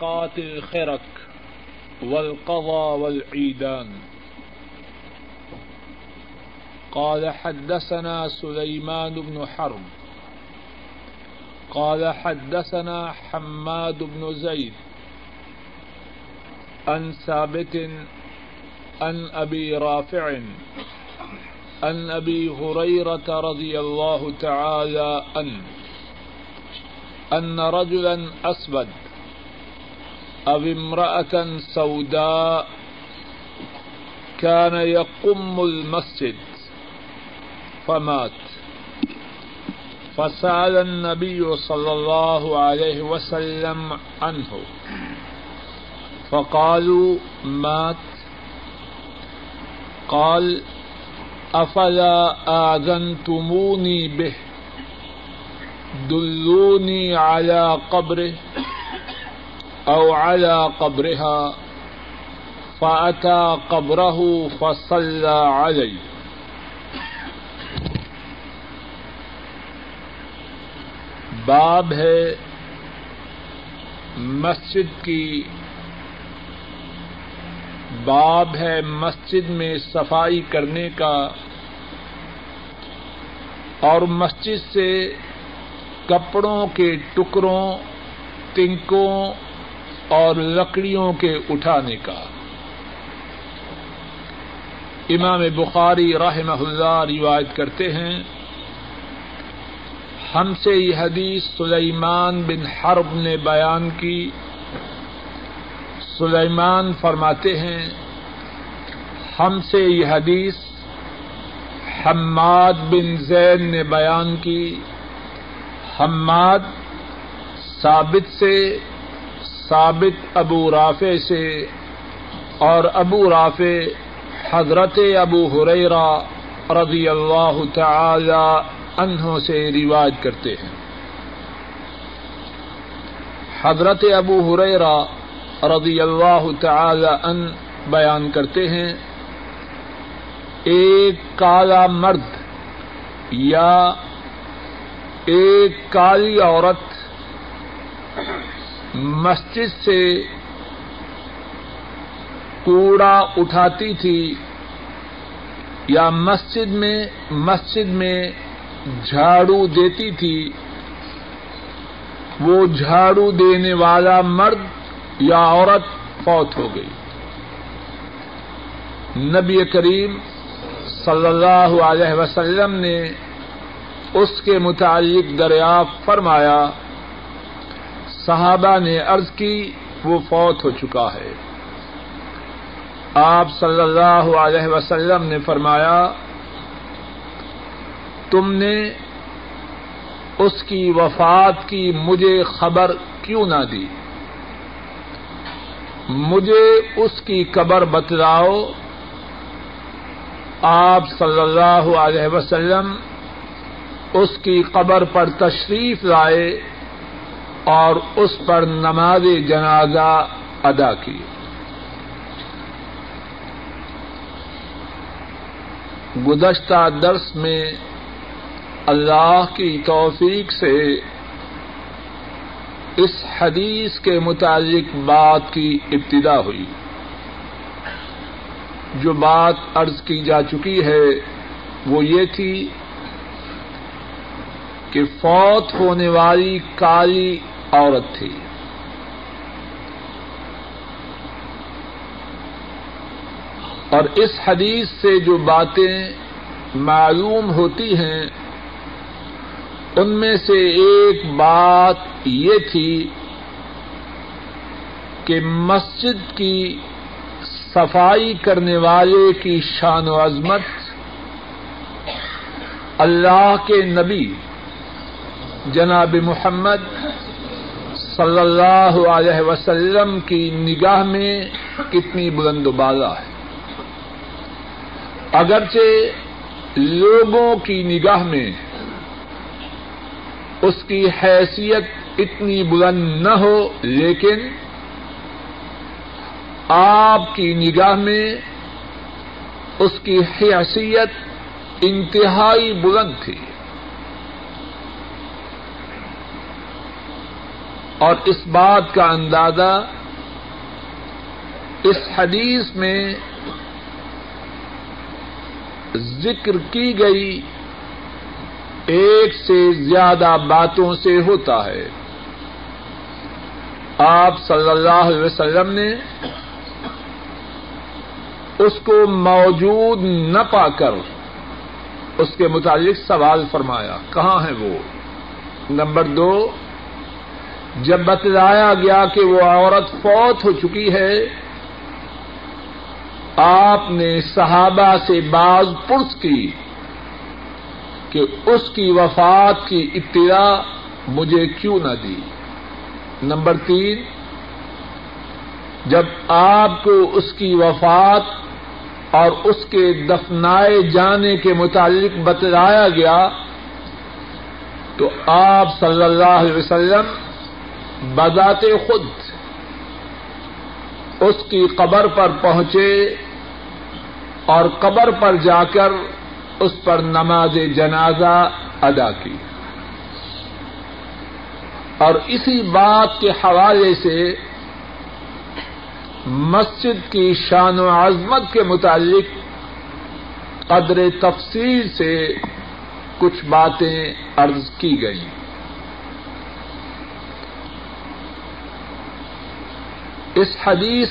قات الخرق والقضى والعيدان. قال حدثنا سليمان بن حرب. قال حدثنا حماد بن زيد عن ثابت عن أبي رافع عن أبي هريرة رضي الله تعالى عنه أن رجلا أسود أو امرأة سوداء كان يقم المسجد فمات. فسأل النبي صلى الله عليه وسلم عنه. فقالوا مات. قال أفلا آذنتموني به؟ دلوني على قبره. أو على قبرها فأتى قبره فصلى عليه. باب ہے مسجد کی، باب ہے مسجد میں صفائی کرنے کا، اور مسجد سے کپڑوں کے ٹکڑوں تنکوں اور لکڑیوں کے اٹھانے کا۔ امام بخاری رحمہ اللہ روایت کرتے ہیں، ہم سے یہ حدیث سلیمان بن حرب نے بیان کی۔ سلیمان فرماتے ہیں، ہم سے یہ حدیث حماد بن زید نے بیان کی۔ حماد ثابت سے ثابت ابو رافع سے اور ابو رافع حضرت ابو حریرا رضی اللہ تعالی انہوں سے رواج کرتے ہیں۔ حضرت ابو حریرا رضی اللہ تعالی ان بیان کرتے ہیں، ایک کالا مرد یا ایک کالی عورت مسجد سے کوڑا اٹھاتی تھی یا مسجد میں مسجد میں جھاڑو دیتی تھی، وہ جھاڑو دینے والا مرد یا عورت فوت ہو گئی۔ نبی کریم صلی اللہ علیہ وسلم نے اس کے متعلق دریافت فرمایا۔ صحابہ نے عرض کی، وہ فوت ہو چکا ہے۔ آپ صلی اللہ علیہ وسلم نے فرمایا، تم نے اس کی وفات کی مجھے خبر کیوں نہ دی؟ مجھے اس کی قبر بتلاؤ۔ آپ صلی اللہ علیہ وسلم اس کی قبر پر تشریف لائے۔ اور اس پر نماز جنازہ ادا کی گزشتہ درس میں اللہ کی توفیق سے اس حدیث کے متعلق بات کی ابتدا ہوئی۔ جو بات عرض کی جا چکی ہے وہ یہ تھی کہ فوت ہونے والی کالی عورت تھی۔ اور اس حدیث سے جو باتیں معلوم ہوتی ہیں، ان میں سے ایک بات یہ تھی کہ مسجد کی صفائی کرنے والے کی شان و عظمت اللہ کے نبی جناب محمد صلی اللہ علیہ وسلم کی نگاہ میں کتنی بلند و بالا ہے۔ اگرچہ لوگوں کی نگاہ میں اس کی حیثیت اتنی بلند نہ ہو، لیکن آپ کی نگاہ میں اس کی حیثیت انتہائی بلند تھی۔ اور اس بات کا اندازہ اس حدیث میں ذکر کی گئی ایک سے زیادہ باتوں سے ہوتا ہے۔ آپ صلی اللہ علیہ وسلم نے اس کو موجود نہ پا کر اس کے متعلق سوال فرمایا۔ کہاں ہے وہ؟ نمبر دو جب بتلایا گیا کہ وہ عورت فوت ہو چکی ہے، آپ نے صحابہ سے باز پرس کی کہ اس کی وفات کی اطلاع مجھے کیوں نہ دی۔ نمبر تین، جب آپ کو اس کی وفات اور اس کے دفنائے جانے کے متعلق بتلایا گیا، تو آپ صلی اللہ علیہ وسلم بذات خود اس کی قبر پر پہنچے اور قبر پر جا کر اس پر نماز جنازہ ادا کی۔ اور اسی بات کے حوالے سے مسجد کی شان و عظمت کے متعلق قدر تفصیل سے کچھ باتیں عرض کی گئی اس حدیث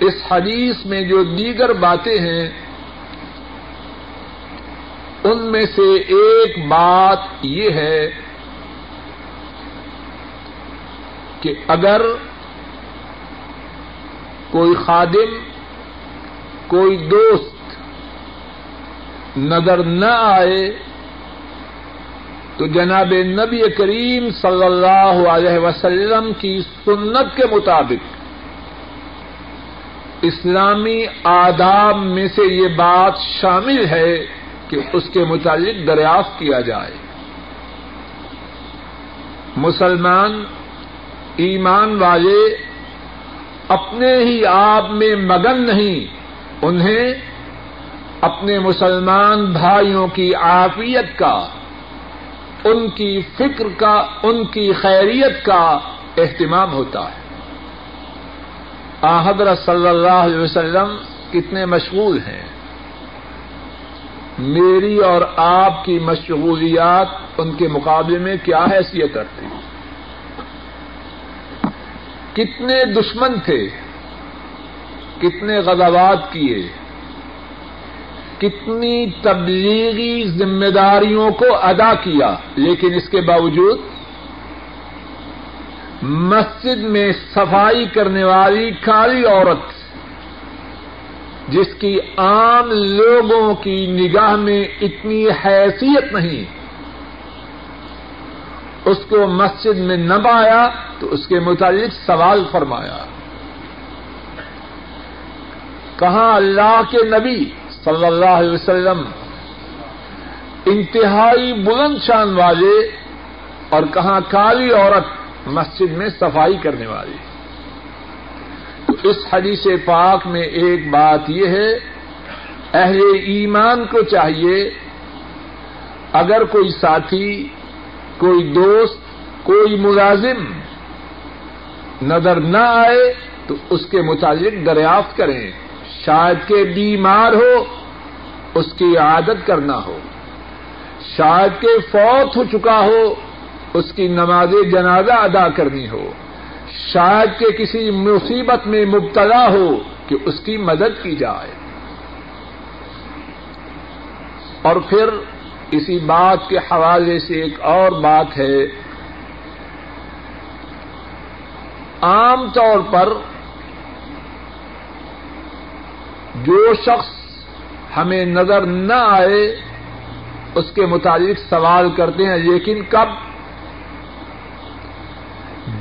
اس حدیث میں جو دیگر باتیں ہیں، ان میں سے ایک بات یہ ہے کہ اگر کوئی خادم، کوئی دوست نظر نہ آئے تو جناب نبی کریم صلی اللہ علیہ وسلم کی سنت کے مطابق اسلامی آداب میں سے یہ بات شامل ہے کہ اس کے متعلق دریافت کیا جائے۔ مسلمان ایمان والے اپنے ہی آپ میں مگن نہیں، انہیں اپنے مسلمان بھائیوں کی عافیت کا ان کی فکر کا، ان کی خیریت کا اہتمام ہوتا ہے۔ حضرت صلی اللہ علیہ وسلم کتنے مشغول ہیں۔ میری اور آپ کی مشغولیات ان کے مقابلے میں کیا حیثیت رکھتی کتنے دشمن تھے، کتنے غزوات کیے۔ کتنی تبلیغی ذمہ داریوں کو ادا کیا، لیکن اس کے باوجود مسجد میں صفائی کرنے والی کالی عورت، جس کی عام لوگوں کی نگاہ میں اتنی حیثیت نہیں، اس کو مسجد میں نہ پایا تو اس کے متعلق سوال فرمایا۔ کہاں اللہ کے نبی صلی اللہ علیہ وسلم، انتہائی بلند شان والے اور کہاں کالی عورت مسجد میں صفائی کرنے والی۔ تو اس حدیث پاک میں ایک بات یہ ہے، اہل ایمان کو چاہیے، اگر کوئی ساتھی، کوئی دوست، کوئی ملازم نظر نہ آئے تو اس کے متعلق دریافت کریں۔ شاید کہ بیمار ہو، اس کی عادت کرنا ہو۔ شاید کہ فوت ہو چکا ہو، اس کی نماز جنازہ ادا کرنی ہو۔ شاید کہ کسی مصیبت میں مبتلا ہو کہ اس کی مدد کی جائے۔ اور پھر اسی بات کے حوالے سے ایک اور بات ہے۔ عام طور پر جو شخص ہمیں نظر نہ آئے، اس کے متعلق سوال کرتے ہیں، لیکن کب؟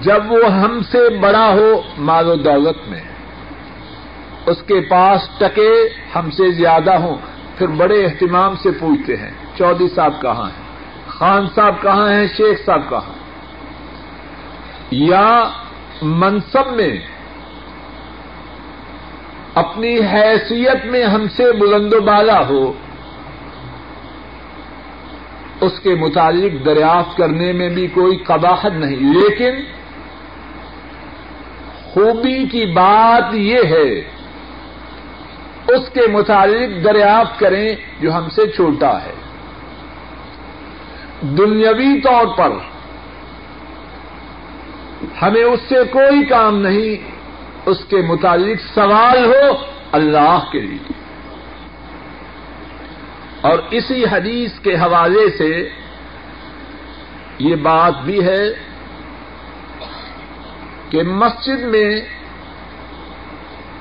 جب وہ ہم سے بڑا ہو مال و دولت میں، اس کے پاس ٹکے ہم سے زیادہ ہوں، پھر بڑے اہتمام سے پوچھتے ہیں چودھری صاحب کہاں ہیں؟ خان صاحب کہاں ہیں؟ شیخ صاحب کہاں یا منصب میں اپنی حیثیت میں ہم سے بلند و بالا ہو۔ اس کے متعلق دریافت کرنے میں بھی کوئی قباحت نہیں۔ لیکن خوبی کی بات یہ ہے، اس کے متعلق دریافت کریں جو ہم سے چھوٹا ہے۔ دنیاوی طور پر ہمیں اس سے کوئی کام نہیں۔ اس کے متعلق سوال ہو اللہ کے لیے۔ اور اسی حدیث کے حوالے سے یہ بات بھی ہے کہ مسجد میں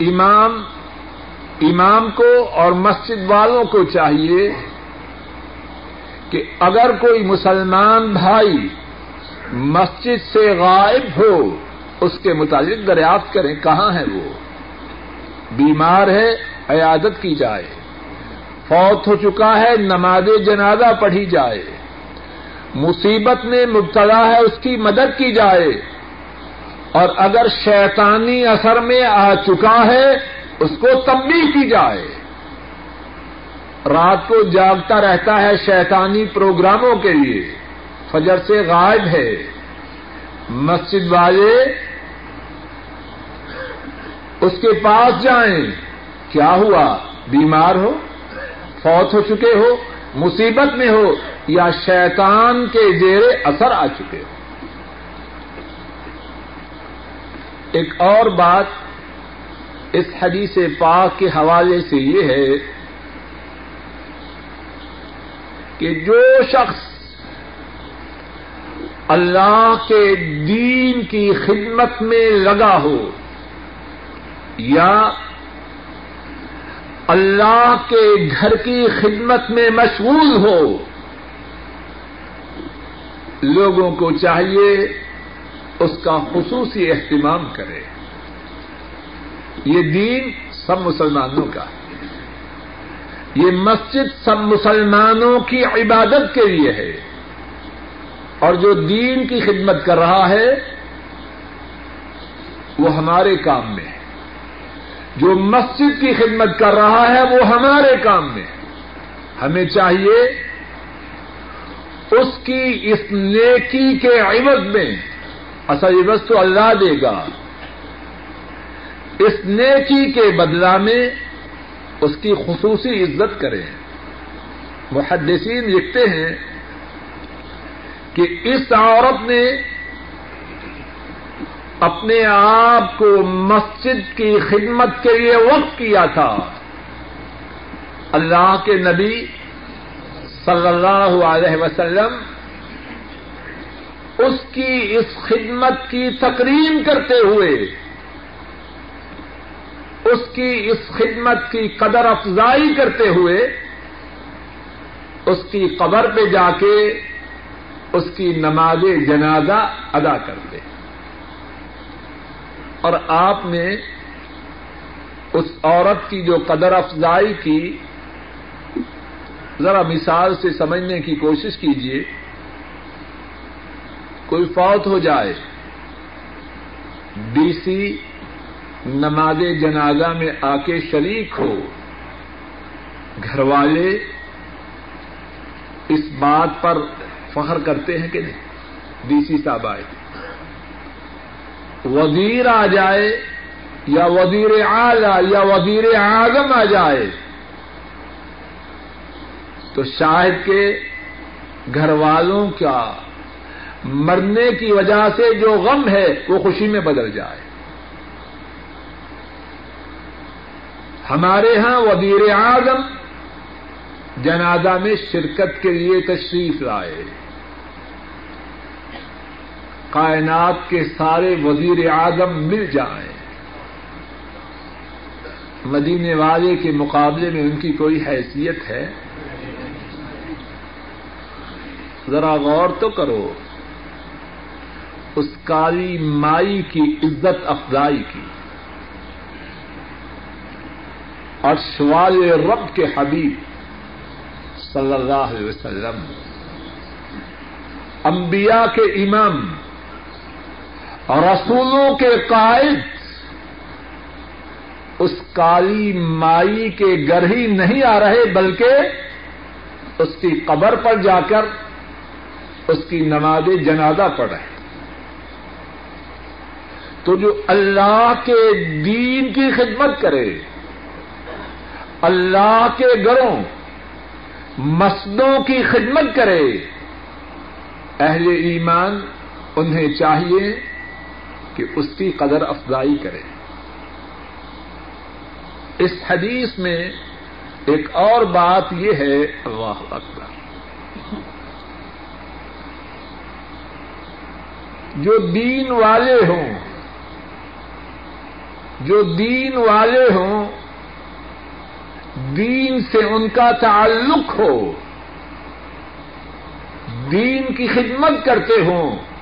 امام امام کو اور مسجد والوں کو چاہیے کہ اگر کوئی مسلمان بھائی مسجد سے غائب ہو اس کے متعلق دریافت کریں کہاں ہے وہ۔ بیمار ہے، عیادت کی جائے۔ فوت ہو چکا ہے، نماز جنازہ پڑھی جائے۔ مصیبت میں مبتلا ہے، اس کی مدد کی جائے۔ اور اگر شیطانی اثر میں آ چکا ہے، اس کو تبدیل کی جائے۔ رات کو جاگتا رہتا ہے شیطانی پروگراموں کے لیے۔ فجر سے غائب ہے۔ مسجد والے اس کے پاس جائیں۔ کیا ہوا؟ بیمار ہو؟ فوت ہو چکے ہو؟ مصیبت میں ہو؟ یا شیطان کے زیر اثر آ چکے ہو؟ ایک اور بات اس حدیث پاک کے حوالے سے یہ ہے کہ جو شخص اللہ کے دین کی خدمت میں لگا ہو یا اللہ کے گھر کی خدمت میں مشغول ہو، لوگوں کو چاہیے اس کا خصوصی اہتمام کرے۔ یہ دین سب مسلمانوں کا یہ مسجد سب مسلمانوں کی عبادت کے لیے ہے۔ اور جو دین کی خدمت کر رہا ہے، وہ ہمارے کام میں ہے۔ جو مسجد کی خدمت کر رہا ہے وہ ہمارے کام میں ہمیں چاہیے اس کی اس نیکی کے عوض میں، اصل عوض تو اللہ دے گا، اس نیکی کے بدلہ میں اس کی خصوصی عزت کریں۔ محدثین لکھتے ہیں کہ اس عورت نے اپنے آپ کو مسجد کی خدمت کے لیے وقف کیا تھا۔ اللہ کے نبی صلی اللہ علیہ وسلم اس کی اس خدمت کی تقریم کرتے ہوئے، اس کی اس خدمت کی قدر افزائی کرتے ہوئے، اس کی قبر پہ جا کے اس کی نماز جنازہ ادا کرتے اور آپ نے اس عورت کی جو قدر افزائی کی، ذرا مثال سے سمجھنے کی کوشش کیجیے کوئی فوت ہو جائے ڈی سی نماز جنازہ میں آ کے شریک ہو، گھر والے اس بات پر فخر کرتے ہیں کہ نہیں ڈی سی صاحب آئے۔ وزیر آ جائے یا وزیر اعلی یا وزیر اعظم آ جائے، تو شاید کے گھر والوں کا مرنے کی وجہ سے جو غم ہے وہ خوشی میں بدل جائے۔ ہمارے ہاں وزیر اعظم جنازہ میں شرکت کے لیے تشریف لائے۔ کائنات کے سارے وزیر اعظم مل جائیں۔ مدینے والے کے مقابلے میں ان کی کوئی حیثیت ہے؟ ذرا غور تو کرو۔ اس کالی مائی کی عزت افزائی کی۔ اور سوال رب کے حبیب صلی اللہ علیہ وسلم، انبیاء کے امام رسولوں کے قائد اس کالی مائی کے گھر ہی نہیں آ رہے، بلکہ اس کی قبر پر جا کر اس کی نماز جنازہ پڑھے تو جو اللہ کے دین کی خدمت کرے، اللہ کے گھروں، مسجدوں کی خدمت کرے، اہل ایمان انہیں چاہیے کہ اس کی قدر افزائی کرے۔ اس حدیث میں ایک اور بات یہ ہے، اللہ اکبر۔ جو دین والے ہوں، جو دین والے ہوں، دین سے ان کا تعلق ہو، دین کی خدمت کرتے ہوں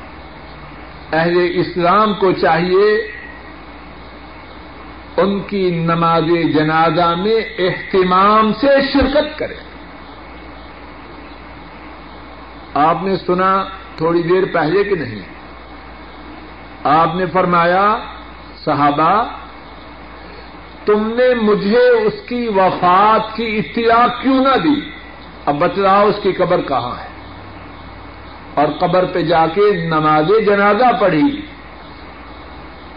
اہل اسلام کو چاہیے ان کی نماز جنازہ میں اہتمام سے شرکت کرے۔ آپ نے سنا تھوڑی دیر پہلے کہ نہیں؟ آپ نے فرمایا، صحابہ، تم نے مجھے اس کی وفات کی اطلاع کیوں نہ دی؟ اب بتلاؤ اس کی قبر کہاں ہے؟ اور قبر پہ جا کے نماز جنازہ پڑھی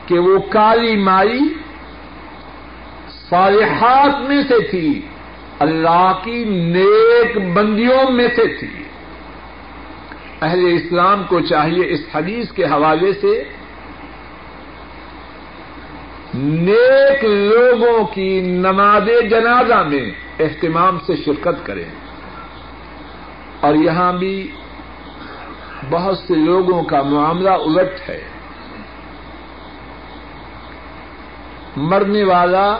کہ وہ کالی مائی صالحات میں سے تھی، اللہ کی نیک بندیوں میں سے تھی۔ اہل اسلام کو چاہیے اس حدیث کے حوالے سے نیک لوگوں کی نماز جنازہ میں اہتمام سے شرکت کریں۔ اور یہاں بھی بہت سے لوگوں کا معاملہ الٹ ہے۔ مرنے والا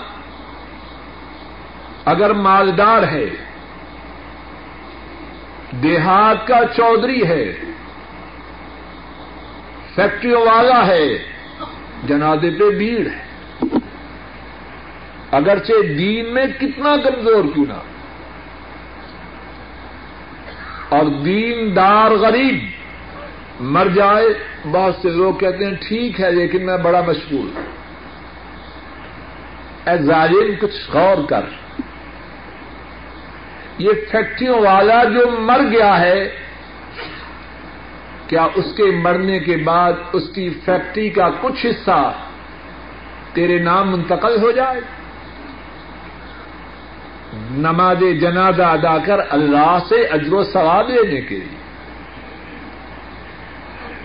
اگر مالدار ہے، دیہات کا چودھری ہے، فیکٹریوں والا ہے، جنازے پہ بھیڑ ہے۔ اگرچہ دین میں کتنا کمزور کیوں نہ۔ اور دین دار غریب۔ مر جائے بہت سے لوگ کہتے ہیں ٹھیک ہے، لیکن میں بڑا مشغول اے ظالم، کچھ غور کر۔ یہ فیکٹریوں والا جو مر گیا ہے، کیا اس کے مرنے کے بعد اس کی فیکٹری کا کچھ حصہ تیرے نام منتقل ہو جائے؟ نماز جنازہ ادا کر اللہ سے اجر و ثواب لینے کے لیے۔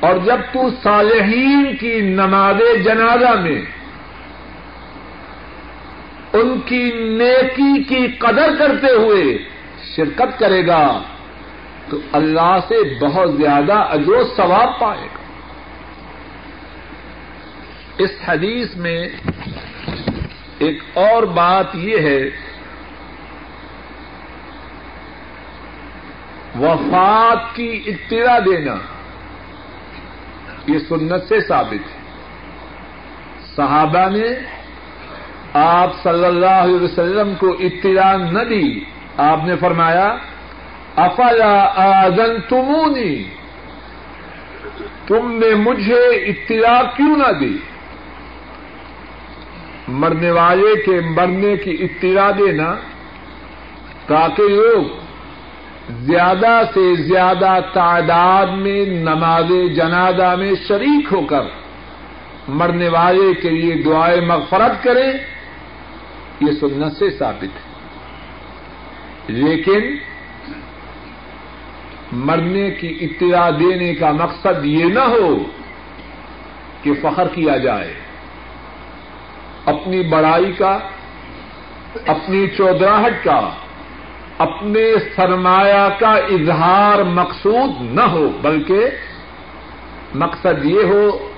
اور جب تو صالحین کی نماز جنازہ میں ان کی نیکی کی قدر کرتے ہوئے شرکت کرے گا، تو اللہ سے بہت زیادہ اجر و ثواب پائے گا۔ اس حدیث میں ایک اور بات یہ ہے، وفات کی اطلاع دینا۔ یہ سنت سے ثابت ہے۔ صحابہ نے آپ صلی اللہ علیہ وسلم کو اطلاع نہ دی۔ آپ نے فرمایا، افلا آزن تمونی تم نے مجھے اطلاع کیوں نہ دی؟ مرنے والے کے مرنے کی اطلاع دینا تاکہ لوگ زیادہ سے زیادہ تعداد میں نماز جنازہ میں شریک ہو کر مرنے والے کے لیے دعائیں مغفرت کریں، یہ سنت سے ثابت ہے۔ لیکن مرنے کی اطلاع دینے کا مقصد یہ نہ ہو کہ فخر کیا جائے۔ اپنی بڑائی کا، اپنی چودراہٹ کا اپنے سرمایہ کا اظہار مقصود نہ ہو، بلکہ مقصد یہ ہو،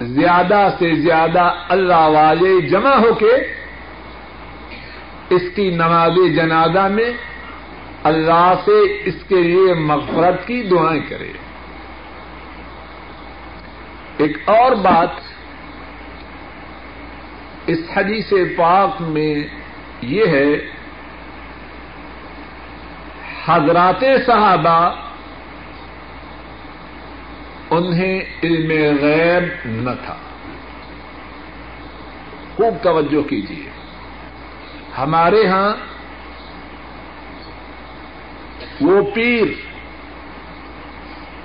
زیادہ سے زیادہ اللہ والے جمع ہو کے اس کی نماز جنازہ میں اللہ سے اس کے لیے مغفرت کی دعائیں کرے۔ ایک اور بات اس حدیث پاک میں یہ ہے حضرات صحابہ انہیں علم غیب نہ تھا۔ خوب توجہ کیجیے ہمارے ہاں وہ پیر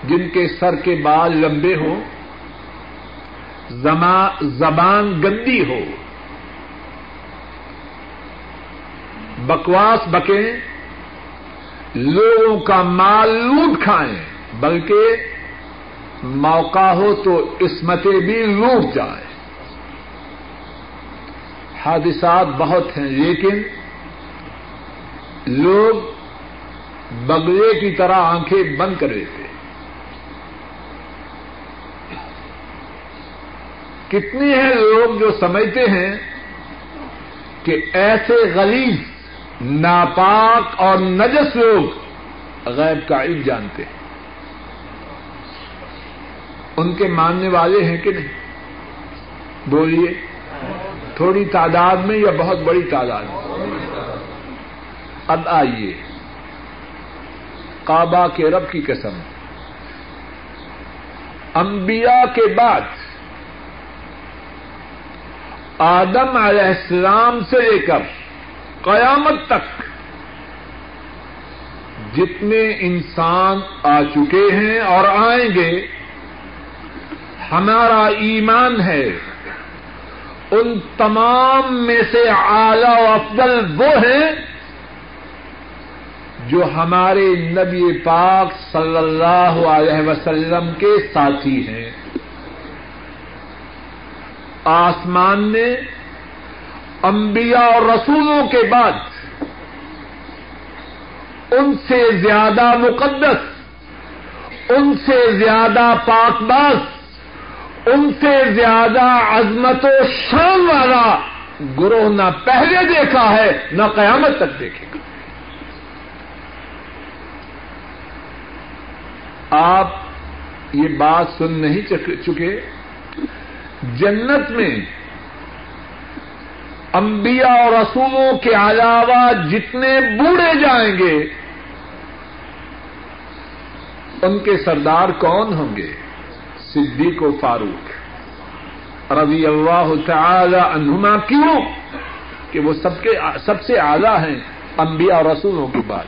جن کے سر کے بال لمبے ہوں زبان گندی ہو، بکواس بکیں لوگوں کا مال لوٹ کھائیں، بلکہ موقع ہو تو اسمتیں بھی لوٹ جائیں۔ حادثات بہت ہیں، لیکن لوگ بگلے کی طرح آنکھیں بند کر دیتے کتنے ہیں لوگ جو سمجھتے ہیں کہ ایسے غلیظ ناپاک اور نجس لوگ غیب کا علم جانتے ہیں۔ ان کے ماننے والے ہیں کہ نہیں؟ بولیے، تھوڑی تعداد میں یا بہت بڑی تعداد میں؟ اب آئیے، کعبہ کے رب کی قسم۔ انبیاء کے بعد آدم علیہ السلام سے لے کر قیامت تک جتنے انسان آ چکے ہیں اور آئیں گے، ہمارا ایمان ہے، ان تمام میں سے اعلی و افضل وہ ہیں جو ہمارے نبی پاک صلی اللہ علیہ وسلم کے ساتھی ہیں۔ آسمان نے انبیاء اور رسولوں کے بعد ان سے زیادہ مقدس، ان سے زیادہ پاک باس ان سے زیادہ عظمت و شان والا گروہ نہ پہلے دیکھا ہے، نہ قیامت تک دیکھے گا۔ آپ یہ بات سن نہیں چکے۔ جنت میں انبیاء اور رسولوں کے علاوہ جتنے بوڑھے جائیں گے، ان کے سردار کون ہوں گے؟ صدیق و فاروق۔ رضی اللہ تعالی عنہما کیوں؟ کہ وہ سب کے سب سے اعلی ہیں انبیاء اور رسولوں کے بعد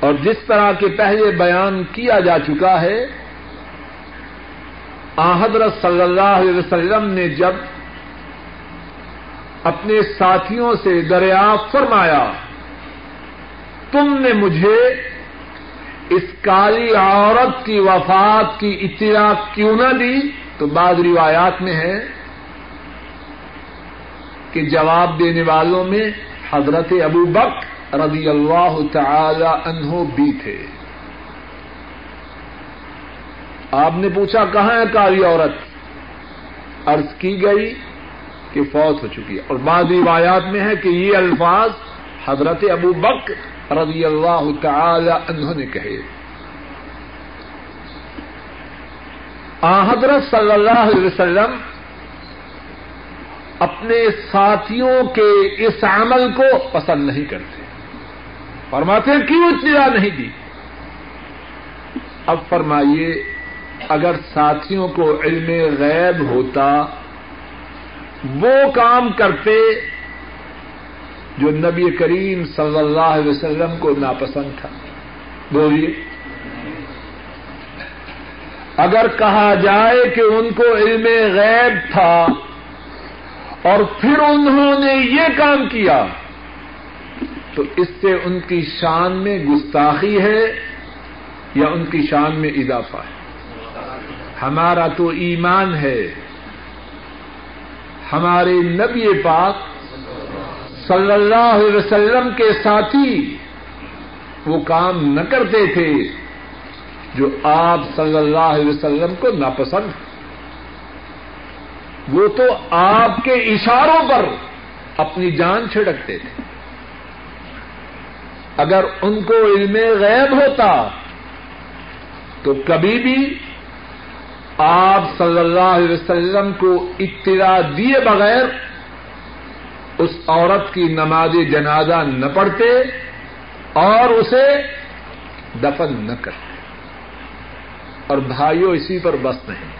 اور جس طرح کے پہلے بیان کیا جا چکا ہے حضرت صلی اللہ علیہ وسلم نے جب اپنے ساتھیوں سے دریافت فرمایا، تم نے مجھے اس کالی عورت کی وفات کی اطلاع کیوں نہ دی؟ تو بعض روایات میں ہے کہ جواب دینے والوں میں حضرت ابو بک رضی اللہ تعالی عنہ بھی تھے۔ آپ نے پوچھا، کہاں ہے کالی عورت؟ عرض کی گئی کہ فوت ہو چکی ہے۔ اور بعض روایات میں ہے کہ یہ الفاظ حضرت ابو بک رضی اللہ تعالی عنہ نے کہے۔ آ، حضرت صلی اللہ علیہ وسلم اپنے ساتھیوں کے اس عمل کو پسند نہیں کرتے۔ فرماتے ہیں، کیوں اطلاع نہیں دی؟ اب فرمائیے، اگر ساتھیوں کو علم غیب ہوتا وہ کام کرتے جو نبی کریم صلی اللہ علیہ وسلم کو ناپسند تھا۔ بولیے۔ اگر کہا جائے کہ ان کو علم غیب تھا اور پھر انہوں نے یہ کام کیا، تو اس سے ان کی شان میں گستاخی ہے یا ان کی شان میں اضافہ ہے؟ ہمارا تو ایمان ہے۔ ہمارے نبی پاک صلی اللہ علیہ وسلم کے ساتھی وہ کام نہ کرتے تھے جو آپ صلی اللہ علیہ وسلم کو ناپسند وہ تو آپ کے اشاروں پر اپنی جان چھڑکتے تھے۔ اگر ان کو علم غیب ہوتا تو کبھی بھی آپ صلی اللہ علیہ وسلم کو اطلاع دیے بغیر اس عورت کی نماز جنازہ نہ پڑھتے اور اسے دفن نہ کرتے۔ اور بھائیوں اسی پر بس نہیں۔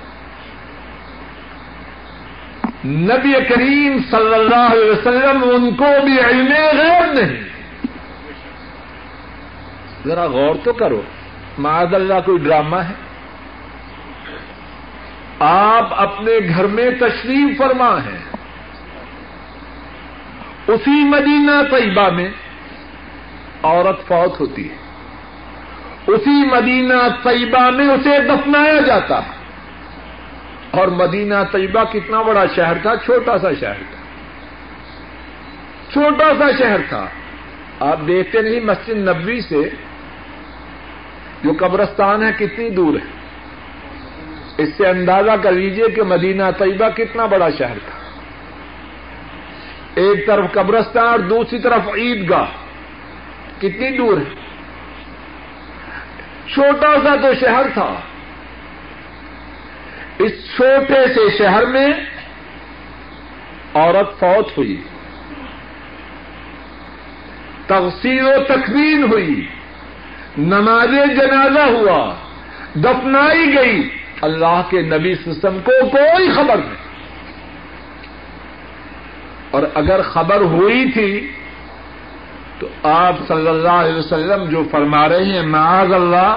نبی کریم صلی اللہ علیہ وسلم ان کو بھی علم غیر نہیں۔ ذرا غور تو کرو، معاذ اللہ کوئی ڈرامہ ہے؟ آپ اپنے گھر میں تشریف فرما ہیں۔ اسی مدینہ طیبہ میں عورت فوت ہوتی ہے۔ اسی مدینہ طیبہ میں اسے دفنایا جاتا ہے۔ اور مدینہ طیبہ کتنا بڑا شہر تھا، چھوٹا سا شہر تھا۔ چھوٹا سا شہر تھا۔ آپ دیکھتے نہیں، مسجد نبوی سے جو قبرستان ہے، کتنی دور ہے۔ اس سے اندازہ کر لیجیے کہ مدینہ طیبہ کتنا بڑا شہر تھا۔ ایک طرف قبرستان اور دوسری طرف عید گاہ کتنی دور ہے۔ چھوٹا سا تو شہر تھا۔ اس چھوٹے سے شہر میں عورت فوت ہوئی۔ تفصیل و تکوین ہوئی۔ نماز جنازہ ہوا۔ دفنائی گئی۔ اللہ کے نبی سسٹم کو کوئی خبر نہیں۔ اور اگر خبر ہوئی تھی تو آپ صلی اللہ علیہ وسلم جو فرما رہے ہیں، معاذ اللہ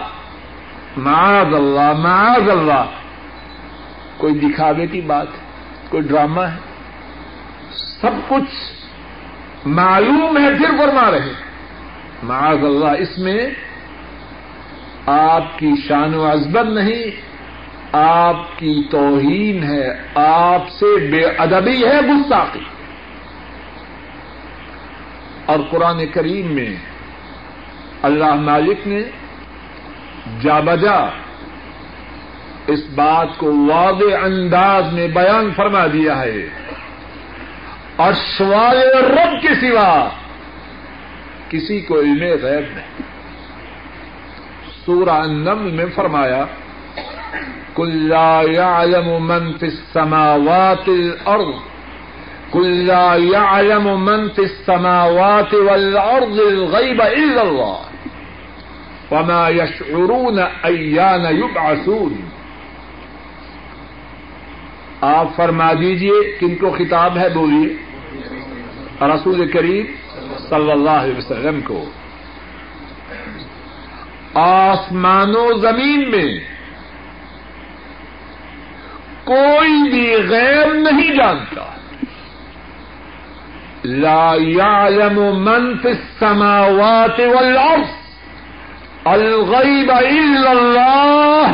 معاذ اللہ معاذ اللہ۔ کوئی دکھاوے کی بات ہے کوئی ڈرامہ ہے۔ سب کچھ معلوم ہے، پھر فرما رہے معاذ اللہ، اس میں آپ کی شان و عزبت نہیں۔ آپ کی توہین ہے، آپ سے بے ادبی ہے گستاخی۔ اور قرآن کریم میں اللہ مالک نے جا بجا اس بات کو واضح انداز میں بیان فرما دیا ہے۔ اور سوال رب کے سوا کسی کو علم غیر نہیں۔ سورہ النمل میں فرمایا کل يعلم من في السماوات الارض کل يعلم من في السماوات والارض الغيب الا الله. وما يشعرون ايان يبعثون. آپ فرما دیجیے کن کو خطاب ہے بولیے؟ رسول کریم صلی اللہ علیہ وسلم کو۔ آسمان و زمین میں کوئی بھی غیر نہیں جانتا۔ لا يعلم من في السماوات والارض، الغیب الا اللہ۔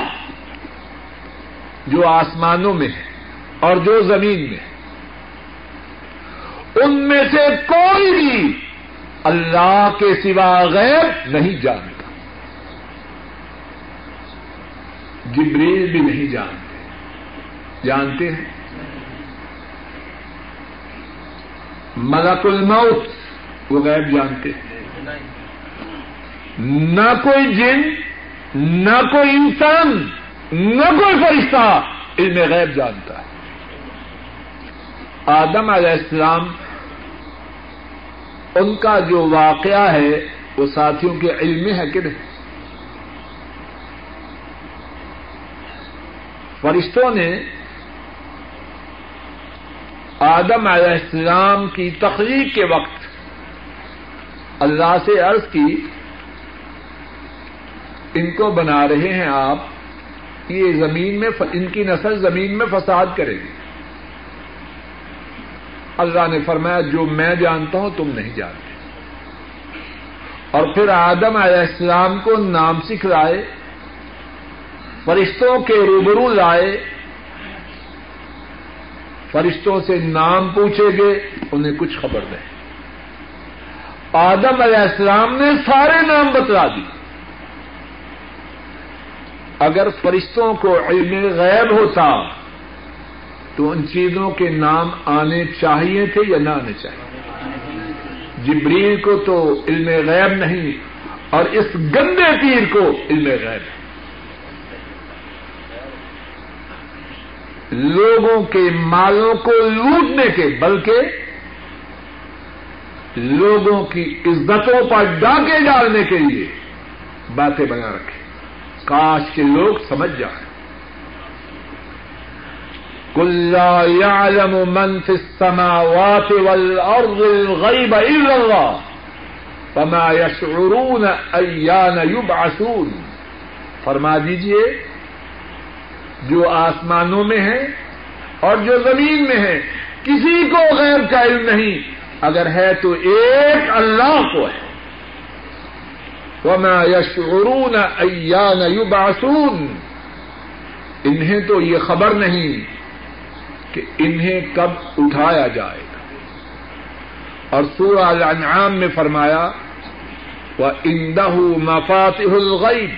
جو آسمانوں میں ہے اور جو زمین میں ہے۔ ان میں سے کوئی بھی اللہ کے سوا غیر نہیں جانتا۔ جبریل بھی نہیں جانتا۔ جانتے ہیں۔ ملک الموت، وہ غیب جانتے ہیں۔ نہ کوئی جن، نہ کوئی انسان، نہ کوئی فرشتہ علم غیب جانتا ہے۔ آدم علیہ السلام، ان کا جو واقعہ ہے، وہ ساتھیوں کے علم ہے کہ نہیں؟ فرشتوں نے آدم علیہ السلام کی تخلیق کے وقت اللہ سے عرض کی، ان کو بنا رہے ہیں آپ، یہ زمین میں ان کی نسل زمین میں فساد کرے گی۔ اللہ نے فرمایا، جو میں جانتا ہوں، تم نہیں جانتے۔ اور پھر آدم علیہ السلام کو نام سکھلائے، فرشتوں کے روبرو لائے فرشتوں سے نام پوچھے گے، انہیں کچھ خبر نہیں آدم علیہ السلام نے سارے نام بتلا دی۔ اگر فرشتوں کو علم غیب ہوتا، تو ان چیزوں کے نام آنے چاہیے تھے یا نہ آنے چاہیے؟ جبریل کو تو علم غیب نہیں، اور اس گندے تیر کو علم غیب۔ ہے لوگوں کے مالوں کو لوٹنے کے بلکہ لوگوں کی عزتوں پر ڈاکے ڈالنے کے لیے باتیں بنا رکھے کاش کے لوگ سمجھ جائیں۔ کلا يعلم من في السماوات والارض الغيب الا الله فما يشعرون ايان يبعثون۔ فرما دیجیے جو آسمانوں میں ہے اور جو زمین میں ہے کسی کو غیر کا علم نہیں۔ اگر ہے تو ایک اللہ کو ہے۔ وما يشعرون ایان یبعثون انہیں تو یہ خبر نہیں کہ انہیں کب اٹھایا جائے گا۔ اور سورہ الانعام میں فرمایا وہ اندہ مفاتح الغیب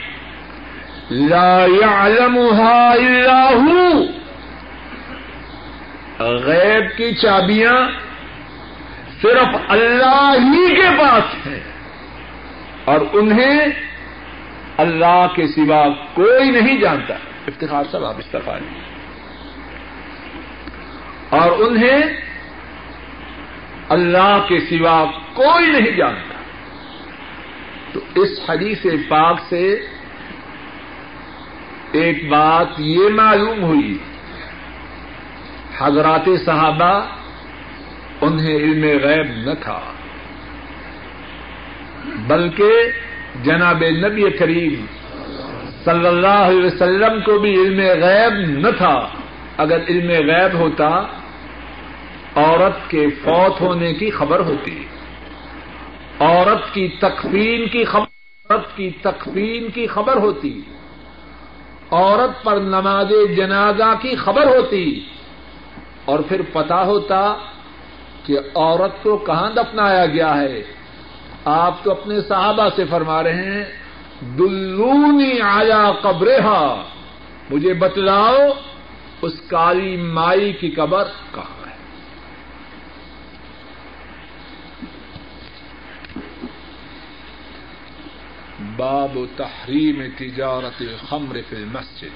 لا يعلمها الا هو. غیب کی چابیاں صرف اللہ ہی کے پاس ہیں اور انہیں اللہ کے سوا کوئی نہیں جانتا۔ افتخار صاحب، آپ استفا اور انہیں اللہ کے سوا کوئی نہیں جانتا۔ تو اس حدیث پاک سے ایک بات یہ معلوم ہوئی، حضرات صحابہ انہیں علم غیب نہ تھا، بلکہ جناب نبی کریم صلی اللہ علیہ وسلم کو بھی علم غیب نہ تھا۔ اگر علم غیب ہوتا، عورت کے فوت ہونے کی خبر ہوتی، عورت کی تکفین کی خبر، عورت کی تکفین کی خبر ہوتی۔ عورت پر نماز جنازہ کی خبر ہوتی اور پھر پتا ہوتا کہ عورت کو کہاں دفنایا گیا ہے۔ آپ تو اپنے صحابہ سے فرما رہے ہیں، دلونی آیا قبرہا، مجھے بتلاؤ اس کالی مائی کی قبر کہاں ہے باب تحریم تجارت الخمر فی المسجد.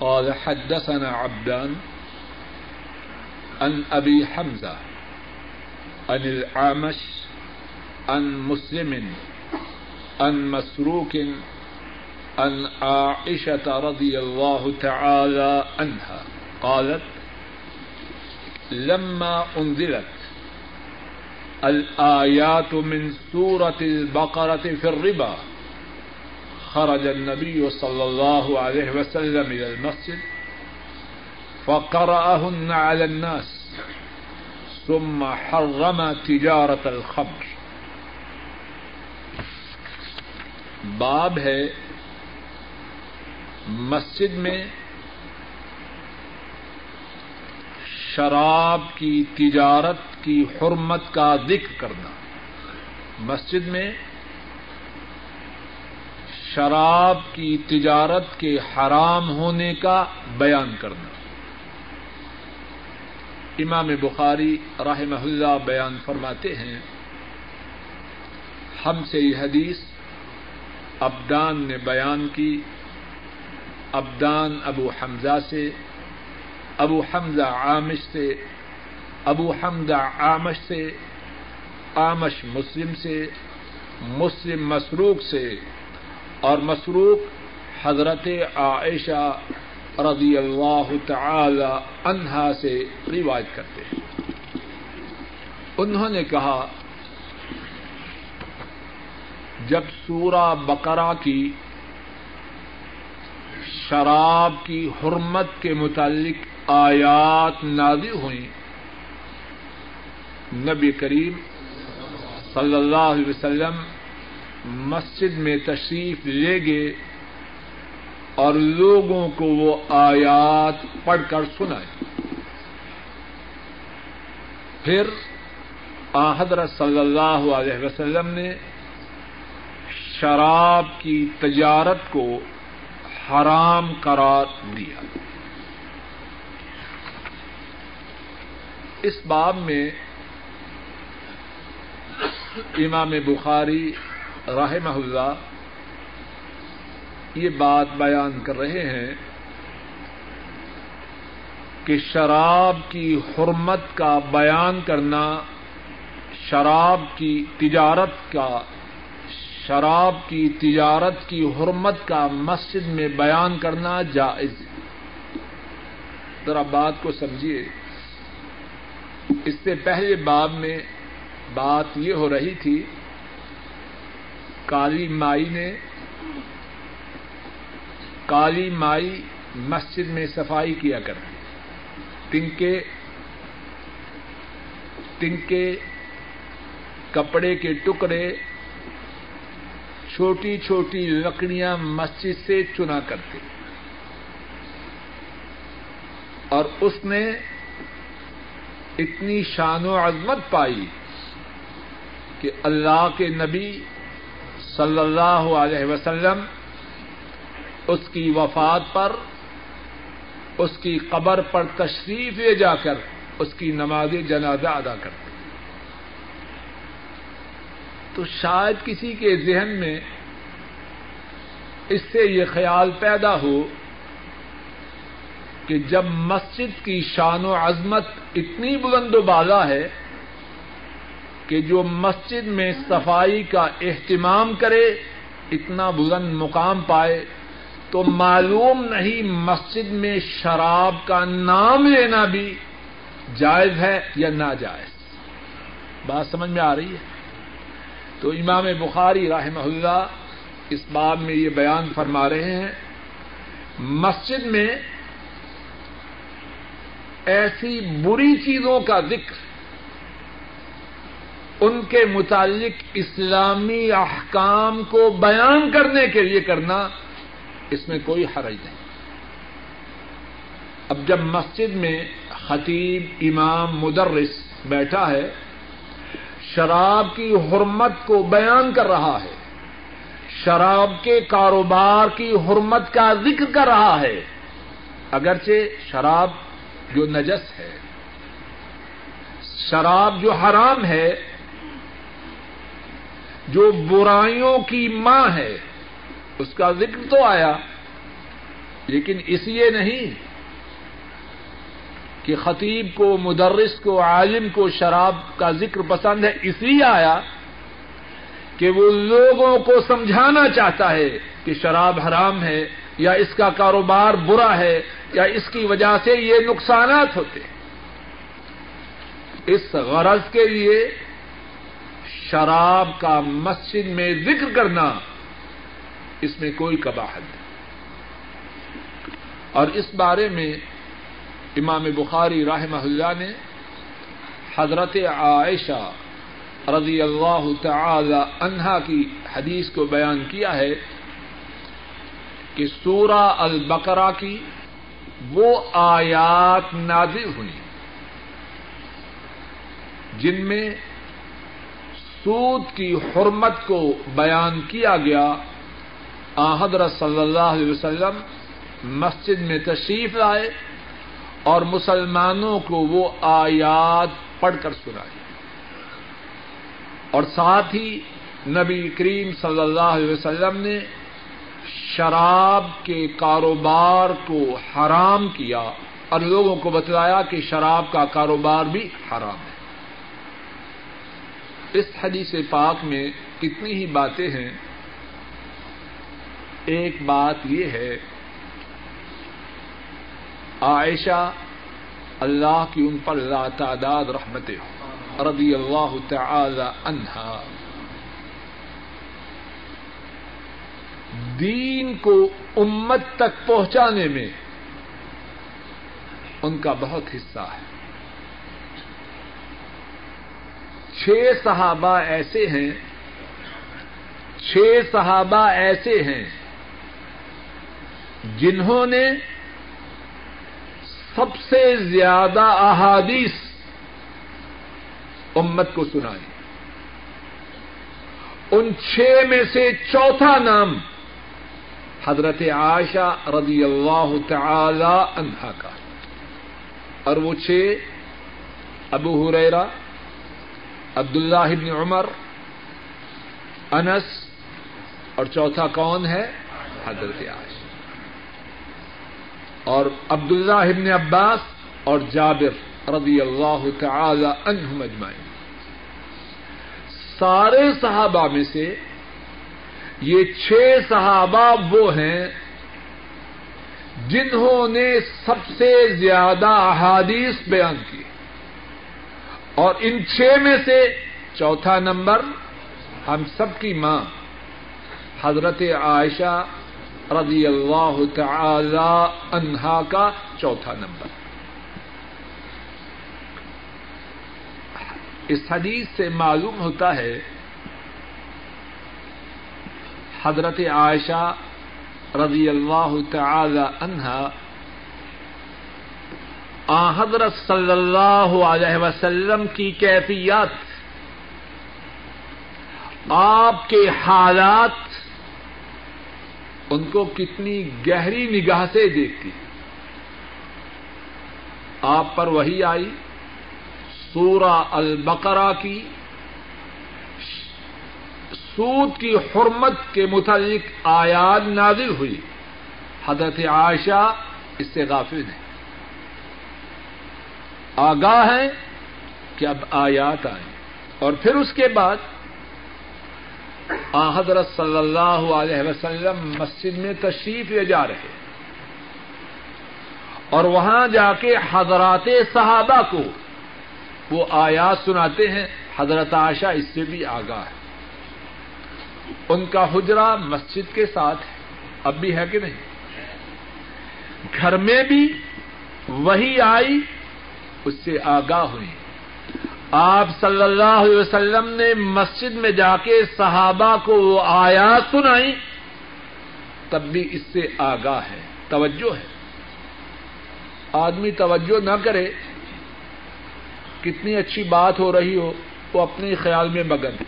قال حدثنا عبدان عن أبي حمزة عن العامش عن مسلم عن مسروك عن عائشة رضي الله تعالى عنها قالت لما أنزلت الآيات من سورة البقرة في الربا. خرج النبي صلى الله عليه وسلم إلى المسجد فقرأهن على الناس. ثم حرم تجارة الخمر. باب ہے مسجد میں شراب کی تجارت کی حرمت کا ذکر کرنا۔ مسجد میں شراب کی تجارت کے حرام ہونے کا بیان کرنا۔ امام بخاری رحمہ اللہ بیان فرماتے ہیں، ہم سے یہ حدیث ابدان نے بیان کی۔ ابدان ابو حمزہ سے، ابو حمزہ عامش سے ابو حمزہ عامش سے، آمش مسلم سے، مسلم مسروق سے، اور مسروق حضرت عائشہ رضی اللہ تعالی عنہا سے روایت کرتے ہیں۔ انہوں نے کہا، جب سورہ بقرہ کی شراب کی حرمت کے متعلق آیات نازل ہوئی نبی کریم صلی اللہ علیہ وسلم مسجد میں تشریف لے گئے اور لوگوں کو وہ آیات پڑھ کر سنائے۔ پھر حضرت صلی اللہ علیہ وسلم نے شراب کی تجارت کو حرام قرار دیا۔ اس باب میں امام بخاری رحمہ اللہ یہ بات بیان کر رہے ہیں کہ شراب کی حرمت کا بیان کرنا، شراب کی تجارت کا، شراب کی تجارت کی حرمت کا مسجد میں بیان کرنا جائز۔ ذرا بات کو سمجھیے۔ اس سے پہلے باب میں بات یہ ہو رہی تھی، کالی مائی نے کالی مائی مسجد میں صفائی کیا کرتی تنکے تنکے کپڑے کے ٹکڑے، چھوٹی چھوٹی لکڑیاں مسجد سے چنا کرتے۔ اور اس نے اتنی شان و عظمت پائی۔ کہ اللہ کے نبی صلی اللہ علیہ وسلم اس کی وفات پر، اس کی قبر پر تشریف لے جا کر، اس کی نماز جنازہ ادا کرتے تو شاید کسی کے ذہن میں اس سے یہ خیال پیدا ہو کہ جب مسجد کی شان و عظمت اتنی بلند و بالا ہے کہ جو مسجد میں صفائی کا اہتمام کرے، اتنا بلند مقام پائے، تو معلوم نہیں مسجد میں شراب کا نام لینا بھی جائز ہے یا ناجائز۔ بات سمجھ میں آ رہی ہے؟ تو امام بخاری رحمہ اللہ اس بات میں یہ بیان فرما رہے ہیں، مسجد میں ایسی بری چیزوں کا ذکر ان کے متعلق اسلامی احکام کو بیان کرنے کے لیے کرنا اس میں کوئی حرج نہیں۔ اب جب مسجد میں خطیب امام مدرس بیٹھا ہے، شراب کی حرمت کو بیان کر رہا ہے، شراب کے کاروبار کی حرمت کا ذکر کر رہا ہے، اگرچہ شراب جو نجس ہے، شراب جو حرام ہے جو برائیوں کی ماں ہے، اس کا ذکر تو آیا، لیکن اس لیے نہیں کہ خطیب کو، مدرس کو، عالم کو شراب کا ذکر پسند ہے، اس لیے آیا کہ وہ لوگوں کو سمجھانا چاہتا ہے کہ شراب حرام ہے، یا اس کا کاروبار برا ہے، یا اس کی وجہ سے یہ نقصانات ہوتے اس غرض کے لیے شراب کا مسجد میں ذکر کرنا اس میں کوئی کباہت نہیں۔ اور اس بارے میں امام بخاری رحمہ اللہ نے حضرت عائشہ رضی اللہ تعالی عنہا کی حدیث کو بیان کیا ہے کہ سورہ البقرہ کی وہ آیات نازل ہوئی جن میں سود کی حرمت کو بیان کیا گیا حضرت صلی اللہ علیہ وسلم مسجد میں تشریف لائے اور مسلمانوں کو وہ آیات پڑھ کر سنائی۔ اور ساتھ ہی نبی کریم صلی اللہ علیہ وسلم نے شراب کے کاروبار کو حرام کیا اور لوگوں کو بتلایا کہ شراب کا کاروبار بھی حرام۔ ہے اس حدیث پاک میں کتنی ہی باتیں ہیں، ایک بات یہ ہے، عائشہ اللہ کی ان پر لا تعداد رحمت رضی اللہ تعالی عنہا۔ دین کو امت تک پہنچانے میں ان کا بہت حصہ ہے۔ چھ صحابہ ایسے ہیں، چھ صحابہ ایسے ہیں جنہوں نے سب سے زیادہ احادیث امت کو سنائی ان چھ میں سے چوتھا نام حضرت عائشہ رضی اللہ تعالی عنہا کا، اور وہ چھ ابو حریرا عبداللہ ابن عمر، انس، اور چوتھا کون ہے؟ حضرت عائشہ۔ اور عبداللہ ابن عباس اور جابر رضی اللہ تعالی عنہم اجمعین۔ سارے صحابہ میں سے یہ چھ صحابہ وہ ہیں جنہوں نے سب سے زیادہ احادیث بیان کی اور ان چھ میں سے چوتھا نمبر ہم سب کی ماں، حضرت عائشہ رضی اللہ تعالی عنہا کا چوتھا نمبر۔ اس حدیث سے معلوم ہوتا ہے، حضرت عائشہ رضی اللہ تعالی عنہا آ حضرت صلی اللہ علیہ وسلم کی کیفیات آپ کے حالات ان کو کتنی گہری نگاہ سے دیکھتی۔ آپ پر وہی آئی، سورہ البقرہ کی سود کی حرمت کے متعلق آیات نازل ہوئی۔ حضرت عائشہ اس سے غافل ہے آگاہ ہے کہ اب آیات آئیں۔ اور پھر اس کے بعد حضرت صلی اللہ علیہ وسلم مسجد میں تشریف لے جا رہے اور وہاں جا کے حضرات صحابہ کو وہ آیات سناتے ہیں۔ حضرت عائشہ اس سے بھی آگاہ ہے۔ ان کا حجرہ مسجد کے ساتھ ہے۔ اب بھی ہے کہ نہیں؟ گھر میں بھی وہی آئی۔ اس سے آگاہ ہوئی آپ صلی اللہ علیہ وسلم نے مسجد میں جا کے صحابہ کو وہ آیات سنائی، تب بھی اس سے آگاہ ہے، توجہ ہے۔ آدمی توجہ نہ کرے، کتنی اچھی بات ہو رہی ہو، وہ اپنے خیال میں مگن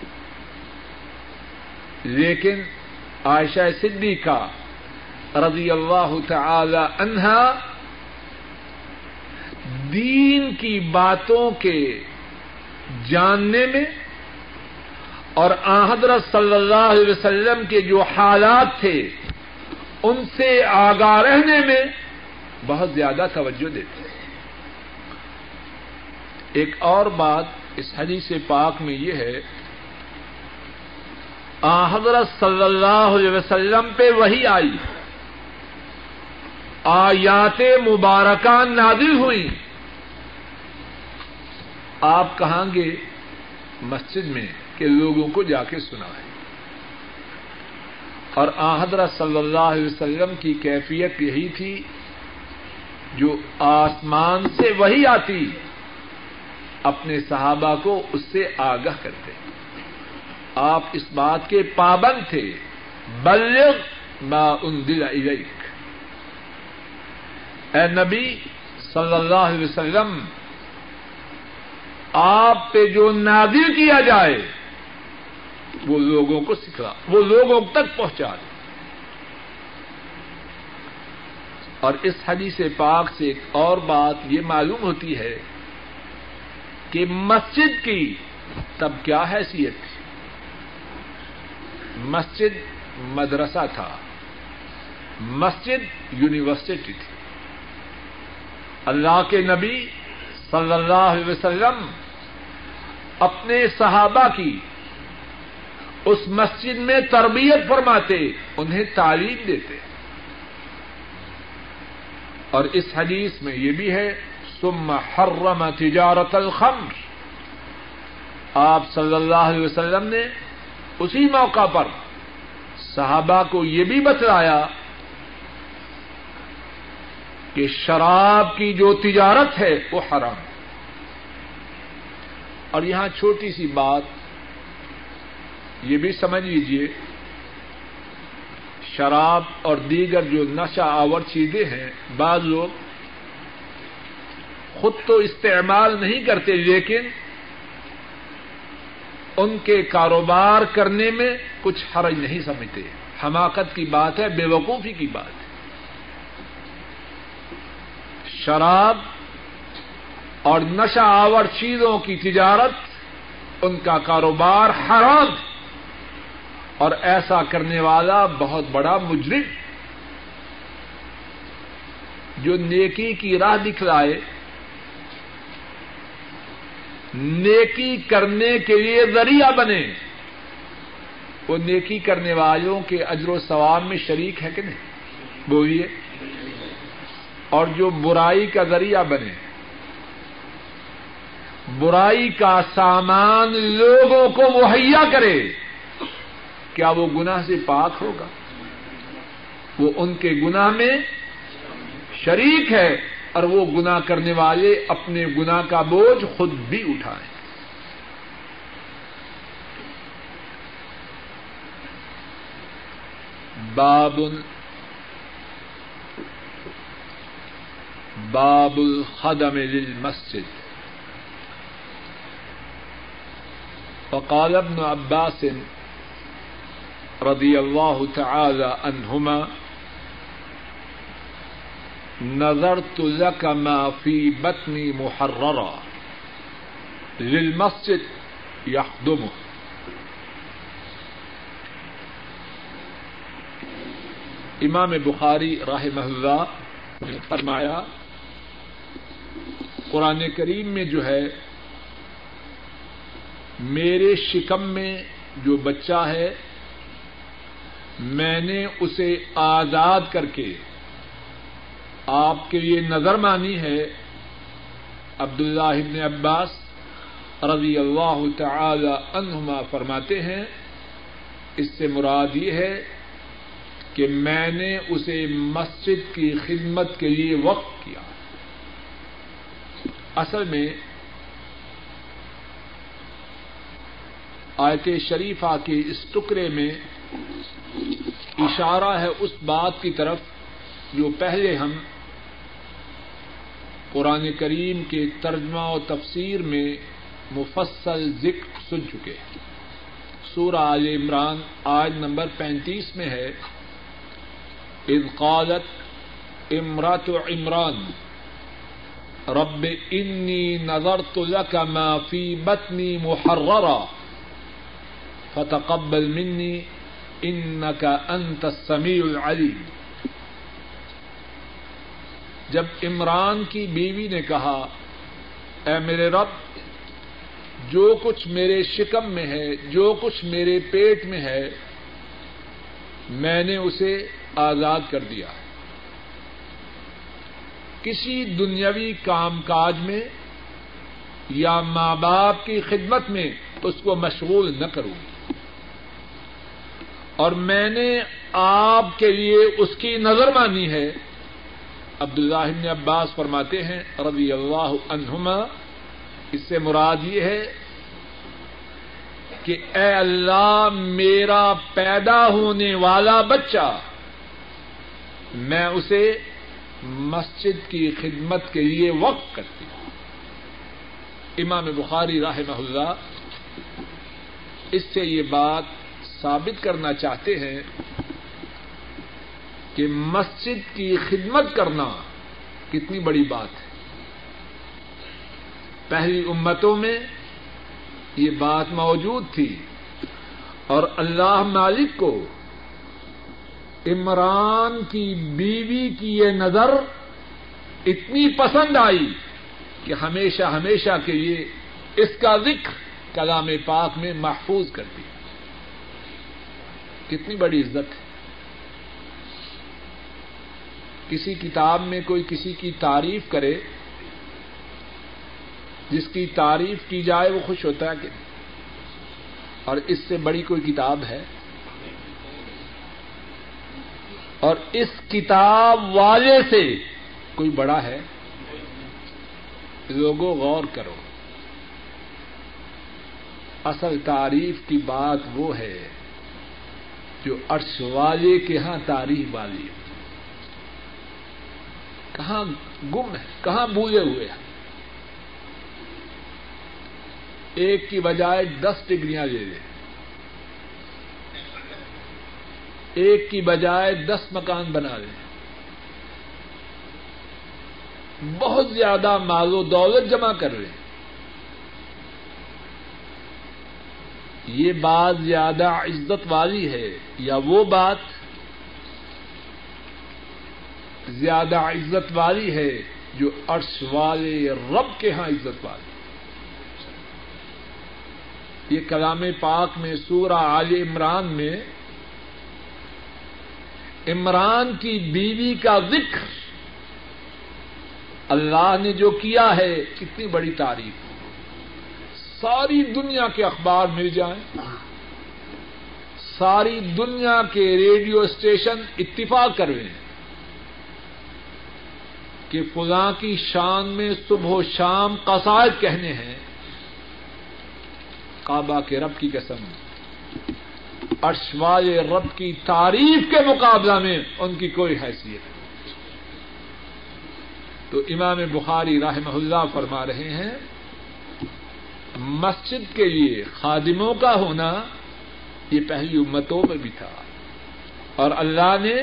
لیکن عائشہ صدیقہ رضی اللہ تعالی عنہا دین کی باتوں کے جاننے میں اور حضرت صلی اللہ علیہ وسلم کے جو حالات تھے، ان سے آگاہ رہنے میں بہت زیادہ توجہ دیتے ہیں۔ ایک اور بات اس حدیث پاک میں یہ ہے حضرت صلی اللہ علیہ وسلم پہ وہی آئی۔ آیات مبارکان نازل ہوئی۔ آپ کہاں گے؟ مسجد میں کہ لوگوں کو جا کے سنا ہے اور حضرت صلی اللہ علیہ وسلم کی کیفیت یہی تھی جو آسمان سے وہی آتی، اپنے صحابہ کو اس سے آگاہ کرتے۔ آپ اس بات کے پابند تھے۔ بلغ ما انزل الیک۔ اے نبی صلی اللہ علیہ وسلم، آپ پہ جو نادر کیا جائے، وہ لوگوں کو سکھلا، وہ لوگوں تک پہنچا دے۔ اور اس حدیث پاک سے ایک اور بات یہ معلوم ہوتی ہے کہ مسجد کی تب کیا حیثیت تھی؟ مسجد مدرسہ تھا، مسجد یونیورسٹی تھی۔ اللہ کے نبی صلی اللہ علیہ وسلم اپنے صحابہ کی اس مسجد میں تربیت فرماتے، انہیں تعلیم دیتے۔ اور اس حدیث میں یہ بھی ہے سم حرم تجارت الخمر۔ آپ صلی اللہ علیہ وسلم نے اسی موقع پر صحابہ کو یہ بھی بتلایا کہ شراب کی جو تجارت ہے وہ حرام ہے۔ اور یہاں چھوٹی سی بات، یہ بھی سمجھ لیجیے شراب اور دیگر جو نشہ آور چیزیں ہیں، بعض لوگ خود تو استعمال نہیں کرتے، لیکن ان کے کاروبار کرنے میں کچھ حرج نہیں سمجھتے۔ حماقت کی بات ہے، بے وقوفی کی بات ہے۔ شراب اور نشہ آور چیزوں کی تجارت، ان کا کاروبار حرام۔ اور ایسا کرنے والا بہت بڑا مجرم۔ جو نیکی کی راہ دکھلائے، نیکی کرنے کے لیے ذریعہ بنے۔ وہ نیکی کرنے والوں کے اجر و ثواب میں شریک ہے کہ نہیں؟ بولیے۔ اور جو برائی کا ذریعہ بنے۔ برائی کا سامان لوگوں کو مہیا کرے۔ کیا وہ گناہ سے پاک ہوگا؟ وہ ان کے گناہ میں شریک ہے اور وہ گناہ کرنے والے اپنے گناہ کا بوجھ خود بھی اٹھائیں۔ باب باب الخدم للمسجد. فقال ابن عباس رضي الله تعالى عنهما نظرت لك ما في بطني محررا، للمسجد يخدمه امام بخاری راہ محلہ نے فرمایا قرآن کریم میں جو ہے، میرے شکم میں جو بچہ ہے، میں نے اسے آزاد کر کے آپ کے لیے نظر مانی ہے عبد اللہ عباس رضی اللہ تعالی عنہما فرماتے ہیں۔ اس سے مراد یہ ہے کہ میں نے اسے مسجد کی خدمت کے لیے وقف کیا اصل میں آیت شریفہ کے اس ٹکڑے میں اشارہ ہے اس بات کی طرف جو پہلے ہم قرآن کریم کے ترجمہ و تفسیر میں مفصل ذکر سن چکے سورہ آل عمران آج نمبر پینتیس میں ہے قالت امرات و عمران رب انی نظرت لك ما في بطني محررا. فتقبل مني انك انت السميع العليم. جب عمران کی بیوی نے کہا، اے میرے رب، جو کچھ میرے شکم میں ہے، جو کچھ میرے پیٹ میں ہے، میں نے اسے آزاد کر دیا۔ کسی دنیاوی کام کاج میں یا ماں باپ کی خدمت میں اس کو مشغول نہ کروں۔ اور میں نے آپ کے لیے اس کی نظر مانی ہے۔ عبد اللہ عباس فرماتے ہیں رضی اللہ عنہما اس سے مراد یہ ہے کہ اے اللہ، میرا پیدا ہونے والا بچہ، میں اسے مسجد کی خدمت کے لیے وقف کرتی ہوں امام بخاری راہ اللہ اس سے یہ بات ثابت کرنا چاہتے ہیں کہ مسجد کی خدمت کرنا کتنی بڑی بات ہے۔ پہلی امتوں میں یہ بات موجود تھی اور اللہ مالک کو عمران کی بیوی کی یہ نظر اتنی پسند آئی کہ ہمیشہ ہمیشہ کے لیے اس کا ذکر کلام پاک میں محفوظ کر دیا کتنی بڑی عزت ہے۔ کسی کتاب میں کوئی کسی کی تعریف کرے، جس کی تعریف کی جائے وہ خوش ہوتا ہے کہ نہیں؟ اور اس سے بڑی کوئی کتاب ہے؟ اور اس کتاب والے سے کوئی بڑا ہے؟ لوگوں غور کرو۔ اصل تعریف کی بات وہ ہے جو عرش والے کے ہاں تعریف والی ہے۔ کہاں گم ہے؟ کہاں بھولے ہوئے ہیں؟ ایک کی بجائے دس ڈگریاں لے لیں۔ ایک کی بجائے دس مکان بنا لیں بہت زیادہ مال و دولت جمع کر لیں۔ یہ بات زیادہ عزت والی ہے، یا وہ بات زیادہ عزت والی ہے جو عرش والے رب کے ہاں عزت والی۔ یہ کلام پاک میں، سورہ عال عمران میں عمران کی بیوی کا ذکر اللہ نے جو کیا ہے، کتنی بڑی تعریف۔ ساری دنیا کے اخبار مل جائیں۔ ساری دنیا کے ریڈیو اسٹیشن اتفاق کروے۔ کہ فلاں کی شان میں صبح و شام قصائد کہنے ہیں۔ کعبہ کے رب کی قسم۔ ارشوال رب کی تعریف کے مقابلہ میں ان کی کوئی حیثیت نہیں۔ تو امام بخاری رحمہ اللہ فرما رہے ہیں، مسجد کے لیے خادموں کا ہونا یہ پہلی امتوں میں بھی تھا۔ اور اللہ نے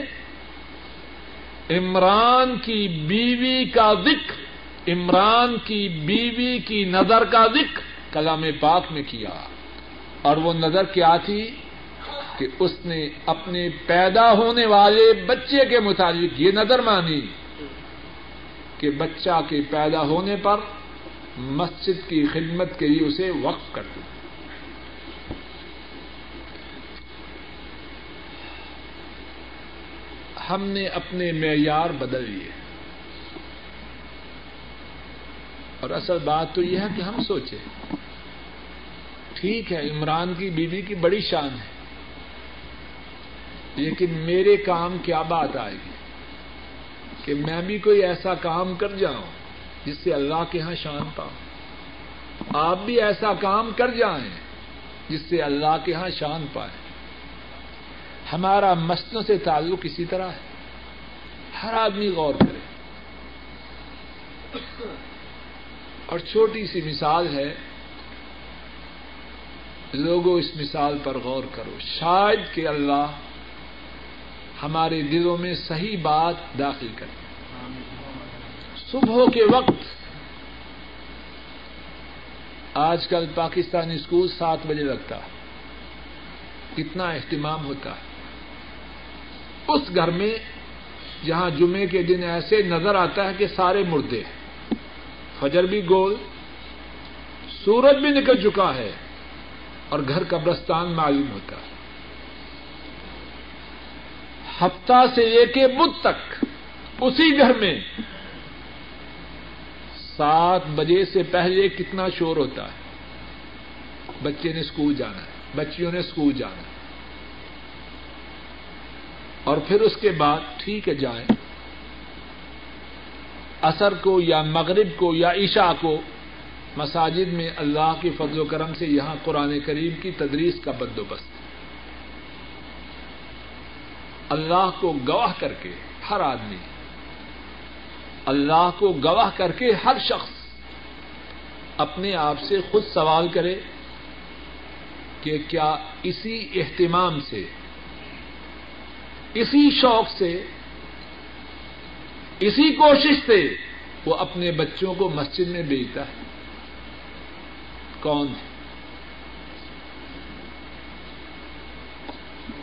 عمران کی بیوی کا ذکر، عمران کی بیوی کی نظر کا ذکر کلام پاک میں کیا۔ اور وہ نظر کیا تھی؟ کہ اس نے اپنے پیدا ہونے والے بچے کے مطابق یہ نظر مانی کہ بچہ کے پیدا ہونے پر مسجد کی خدمت کے لیے اسے وقف کر دوں ہم نے اپنے معیار بدل لیے۔ اور اصل بات تو یہ ہے کہ ہم سوچے ٹھیک ہے، عمران کی بیوی کی بڑی شان ہے۔ لیکن میرے کام کیا بات آئے گی کہ میں بھی کوئی ایسا کام کر جاؤں جس سے اللہ کے یہاں شان پاؤں۔ آپ بھی ایسا کام کر جائیں جس سے اللہ کے یہاں شان پائے ہمارا مسلوں سے تعلق اسی طرح ہے۔ ہر آدمی غور کرے۔ اور چھوٹی سی مثال ہے۔ لوگوں اس مثال پر غور کرو۔ شاید کہ اللہ ہمارے دلوں میں صحیح بات داخل کرے۔ صبح کے وقت آج کل پاکستانی اسکول سات بجے لگتا ہے۔ کتنا اہتمام ہوتا ہے۔ اس گھر میں جہاں جمعے کے دن ایسے نظر آتا ہے کہ سارے مردے فجر بھی گول، سورج بھی نکل چکا ہے اور گھر قبرستان معلوم ہوتا ہے۔ ہفتہ سے لے کے بدھ تک، اسی گھر میں سات بجے سے پہلے کتنا شور ہوتا ہے؟ بچے نے اسکول جانا ہے، بچیوں نے اسکول جانا ہے۔ اور پھر اس کے بعد ٹھیک ہے، جائیں۔ اثر کو یا مغرب کو یا عشاء کو مساجد میں اللہ کے فضل و کرم سے یہاں قرآن کریم کی تدریس کا بندوبست۔ اللہ کو گواہ کر کے ہر آدمی، اللہ کو گواہ کر کے ہر شخص اپنے آپ سے خود سوال کرے کہ کیا اسی اہتمام سے، اسی شوق سے، اسی کوشش سے وہ اپنے بچوں کو مسجد میں بھیجتا ہے۔ کون؟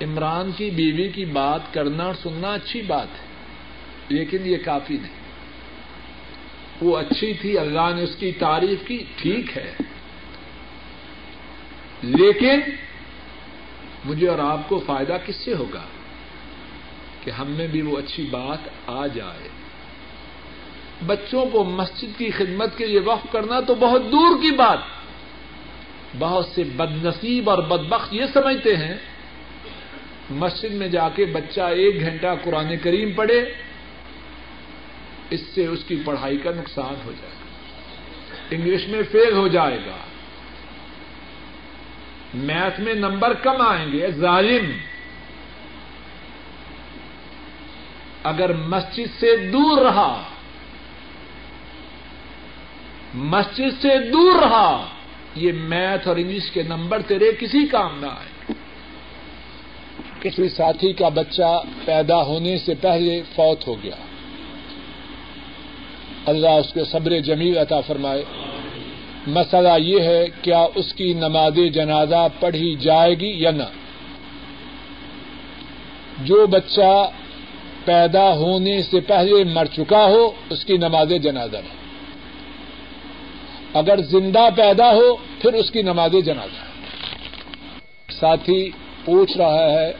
عمران کی بیوی کی بات کرنا اور سننا اچھی بات ہے، لیکن یہ کافی نہیں۔ وہ اچھی تھی، اللہ نے اس کی تعریف کی، ٹھیک ہے۔ لیکن مجھے اور آپ کو فائدہ کس سے ہوگا؟ کہ ہم میں بھی وہ اچھی بات آ جائے۔ بچوں کو مسجد کی خدمت کے لیے وقف کرنا تو بہت دور کی بات۔ بہت سے بد نصیب اور بدبخت یہ سمجھتے ہیں مسجد میں جا کے بچہ ایک گھنٹہ قرآن کریم پڑھے، اس سے اس کی پڑھائی کا نقصان ہو جائے گا۔ انگلش میں فیل ہو جائے گا۔ میتھ میں نمبر کم آئیں گے، ظالم۔ اگر مسجد سے دور رہا، مسجد سے دور رہا، یہ میتھ اور انگلش کے نمبر تیرے کسی کام نہ آئے۔ کسی ساتھی کا بچہ پیدا ہونے سے پہلے فوت ہو گیا۔ اللہ اس کے صبر جمیل عطا فرمائے۔ مسئلہ یہ ہے کیا اس کی نماز جنازہ پڑھی جائے گی یا نہ۔ جو بچہ پیدا ہونے سے پہلے مر چکا ہو، اس کی نماز جنازہ نہیں اگر زندہ پیدا ہو، پھر اس کی نماز جنازہ ساتھی پوچھ رہا ہے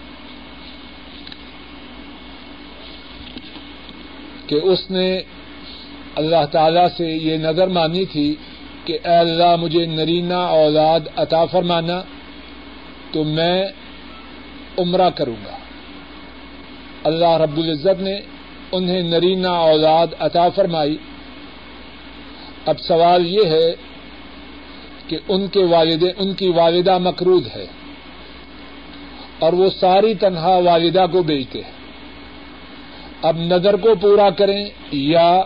کہ اس نے اللہ تعالی سے یہ نظر مانی تھی کہ اے اللہ مجھے نرینا اولاد عطا فرمانا، تو میں عمرہ کروں گا۔ اللہ رب العزت نے انہیں نرینا اولاد عطا فرمائی۔ اب سوال یہ ہے کہ ان کے والد، ان کی والدہ مقروض ہے اور وہ ساری تنہا والدہ کو بیچتے ہیں۔ اب نظر کو پورا کریں یا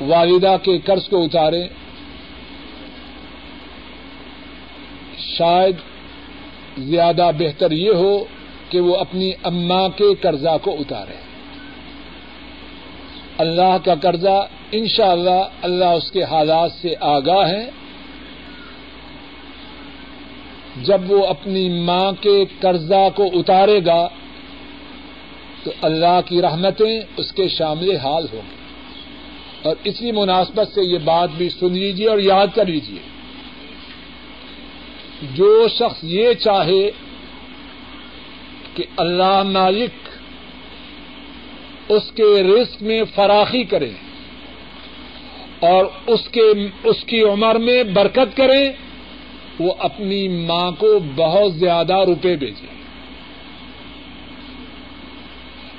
والدہ کے قرض کو اتاریں، شاید زیادہ بہتر یہ ہو کہ وہ اپنی اماں کے قرضہ کو اتارے۔ اللہ کا قرضہ ان شاء اللہ اللہ اس کے حالات سے آگاہ ہے جب وہ اپنی ماں کے قرضہ کو اتارے گا تو اللہ کی رحمتیں اس کے شامل حال ہوں۔ گی اور اسی مناسبت سے یہ بات بھی سن لیجیے اور یاد کر لیجیے جو شخص یہ چاہے کہ اللہ مالک اس کے رزق میں فراخی کرے اور اس کے اس کی عمر میں برکت کرے، وہ اپنی ماں کو بہت زیادہ روپے بھیجے۔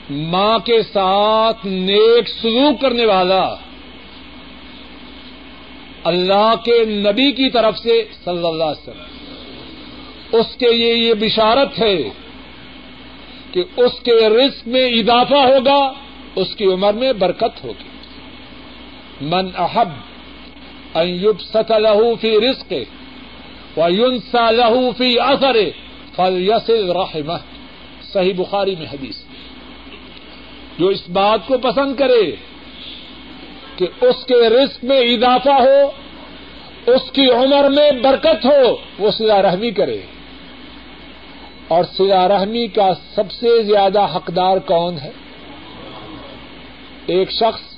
ماں کے ساتھ نیک سلوک کرنے والا اللہ کے نبی کی طرف سے صلی اللہ علیہ وسلم۔ اس کے لیے یہ بشارت ہے کہ اس کے رزق میں اضافہ ہوگا، اس کی عمر میں برکت ہوگی۔ من احب ایوب ست لہو فی رزق و یونسا لہو فی اثر فل یس صحیح بخاری میں حدیث۔ جو اس بات کو پسند کرے کہ اس کے رزق میں اضافہ ہو، اس کی عمر میں برکت ہو، وہ سلا رحمی کرے۔ اور سلا رحمی کا سب سے زیادہ حقدار کون ہے؟ ایک شخص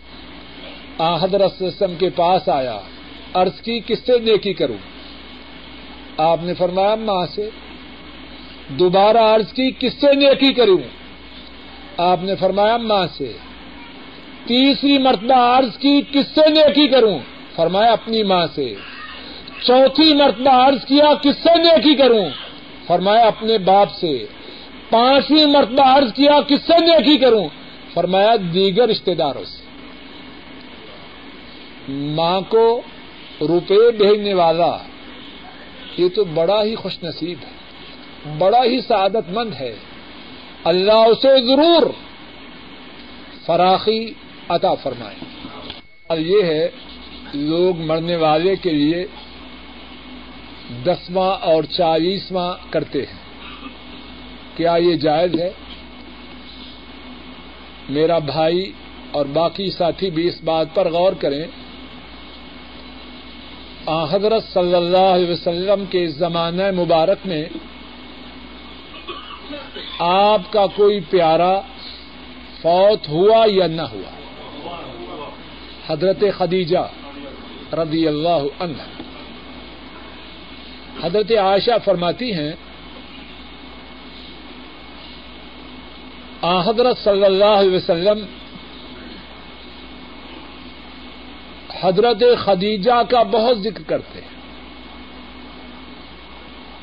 حضرت وسلم کے پاس آیا، عرض کی، کس سے نیکی کروں؟ آپ نے فرمایا، ماں سے۔ دوبارہ عرض کی، کس سے نیکی کروں؟ آپ نے فرمایا ماں سے، تیسری مرتبہ عرض کی، کس سے نیکی کروں؟ فرمایا اپنی ماں سے۔ چوتھی مرتبہ عرض کیا، کس سے نیکی کروں؟ فرمایا اپنے باپ سے۔ پانچویں مرتبہ عرض کیا، کس سے نیکی کروں؟ فرمایا دیگر رشتے داروں سے۔ ماں کو روپے بھیجنے والا، یہ تو بڑا ہی خوش نصیب ہے، بڑا ہی سعادت مند ہے۔ اللہ اسے ضرور فراخی عطا فرمائے۔ اور یہ ہے، لوگ مرنے والے کے لیے دسواں اور چالیسواں کرتے ہیں۔ کیا یہ جائز ہے؟ میرا بھائی اور باقی ساتھی بھی اس بات پر غور کریں۔ آ حضرت صلی اللہ علیہ وسلم کے زمانہ مبارک میں آپ کا کوئی پیارا فوت ہوا یا نہ ہوا؟ حضرت خدیجہ رضی اللہ عنہ۔ حضرت عائشہ فرماتی ہیں حضرت صلی اللہ علیہ وسلم، حضرت خدیجہ کا بہت ذکر کرتے ہیں۔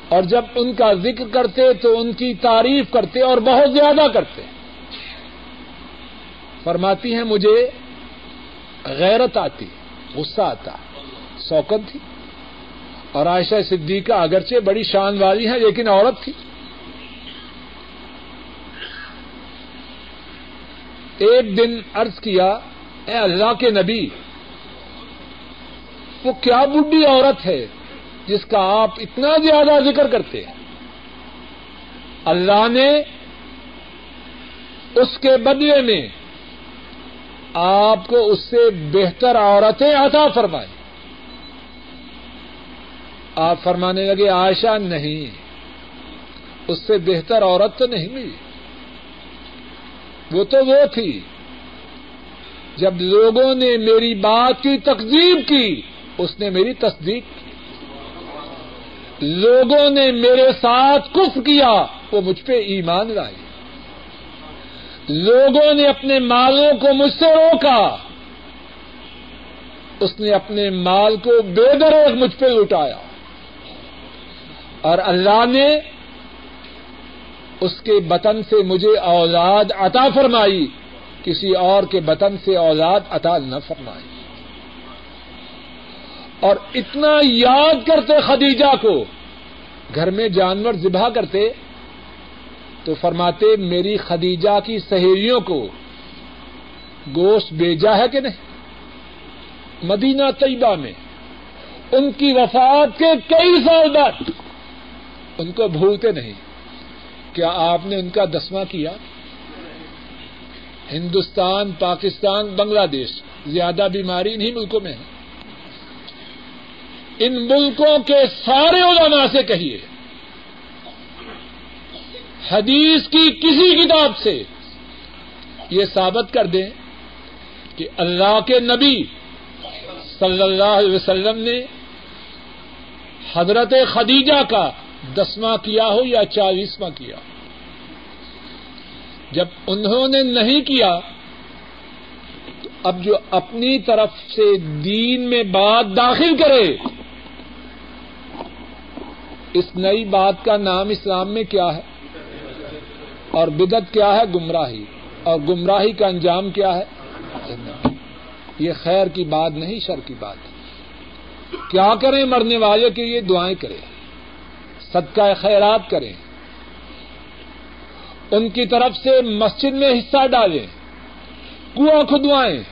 اور جب ان کا ذکر کرتے تو ان کی تعریف کرتے اور بہت زیادہ کرتے فرماتی ہیں مجھے غیرت آتی، غصہ آتا سوکت تھی۔ اور عائشہ صدیقہ اگرچہ بڑی شان والی ہیں لیکن عورت تھی۔ ایک دن عرض کیا، اے اللہ کے نبی، وہ کیا بڈی عورت ہے؟ جس کا آپ اتنا زیادہ ذکر کرتے ہیں۔ اللہ نے اس کے بدلے میں آپ کو اس سے بہتر عورتیں عطا فرمائی آپ فرمانے لگے، عائشہ نہیں، اس سے بہتر عورت تو نہیں ملی۔ وہ تو وہ تھی۔ جب لوگوں نے میری بات کی تقزیب کی، اس نے میری تصدیق کی۔ لوگوں نے میرے ساتھ کف کیا، وہ مجھ پہ ایمان لائے۔ لوگوں نے اپنے مالوں کو مجھ سے روکا۔ اس نے اپنے مال کو بے دروز مجھ پہ لٹایا۔ اور اللہ نے اس کے بطن سے مجھے اولاد عطا فرمائی، کسی اور کے بطن سے اولاد عطا نہ فرمائی۔ اور اتنا یاد کرتے خدیجہ کو۔ گھر میں جانور ذبح کرتے تو فرماتے میری خدیجہ کی سہیلیوں کو۔ گوشت بیجا ہے کہ نہیں؟ مدینہ طیبہ میں۔ ان کی وفات کے کئی سال بعد۔ ان کو بھولتے نہیں۔ کیا آپ نے ان کا دسواں کیا؟ ہندوستان، پاکستان، بنگلہ دیش۔ زیادہ بیماری انہیں ملکوں میں ہے۔ ان ملکوں کے سارے علماء سے کہیے۔ حدیث کی کسی کتاب سے یہ ثابت کر دیں کہ اللہ کے نبی صلی اللہ علیہ وسلم نے حضرت خدیجہ کا دسواں کیا ہو یا چالیسواں کیا۔ جب انہوں نے نہیں کیا، تو اب جو اپنی طرف سے دین میں بات داخل کرے اس نئی بات کا نام اسلام میں کیا ہے؟ اور بدت کیا ہے؟ گمراہی. اور گمراہی کا انجام کیا ہے؟ یہ خیر کی بات نہیں، شر کی بات کیا کریں مرنے والے کے لیے؟ دعائیں کریں۔ صدقہ خیرات کریں۔ ان کی طرف سے مسجد میں حصہ ڈالیں۔ کنواں کھدوائیں۔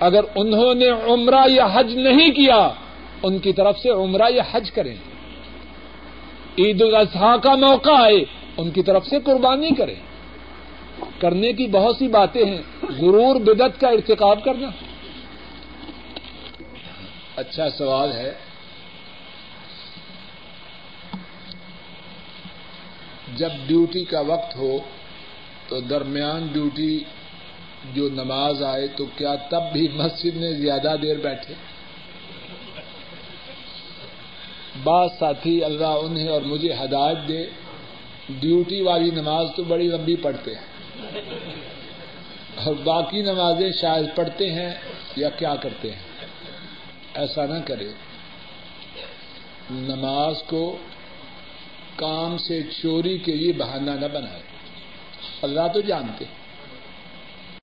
اگر انہوں نے عمرہ یا حج نہیں کیا، ان کی طرف سے عمرہ یا حج کریں۔ عید الاضحیٰ کا موقع آئے ان کی طرف سے قربانی کریں۔ کرنے کی بہت سی باتیں ہیں۔ ضرور بدت کا ارتقاب کرنا۔ اچھا سوال ہے۔ جب ڈیوٹی کا وقت ہو، تو درمیان ڈیوٹی جو نماز آئے، تو کیا تب بھی مسجد میں زیادہ دیر بیٹھے؟ بعض ساتھی اللہ انہیں اور مجھے ہدایت دے، ڈیوٹی والی نماز تو بڑی لمبی پڑھتے ہیں۔ اور باقی نمازیں شاید پڑھتے ہیں یا کیا کرتے ہیں۔ ایسا نہ کرے۔ نماز کو کام سے چوری کے لیے بہانہ نہ بنائے۔ اللہ تو جانتے ہیں۔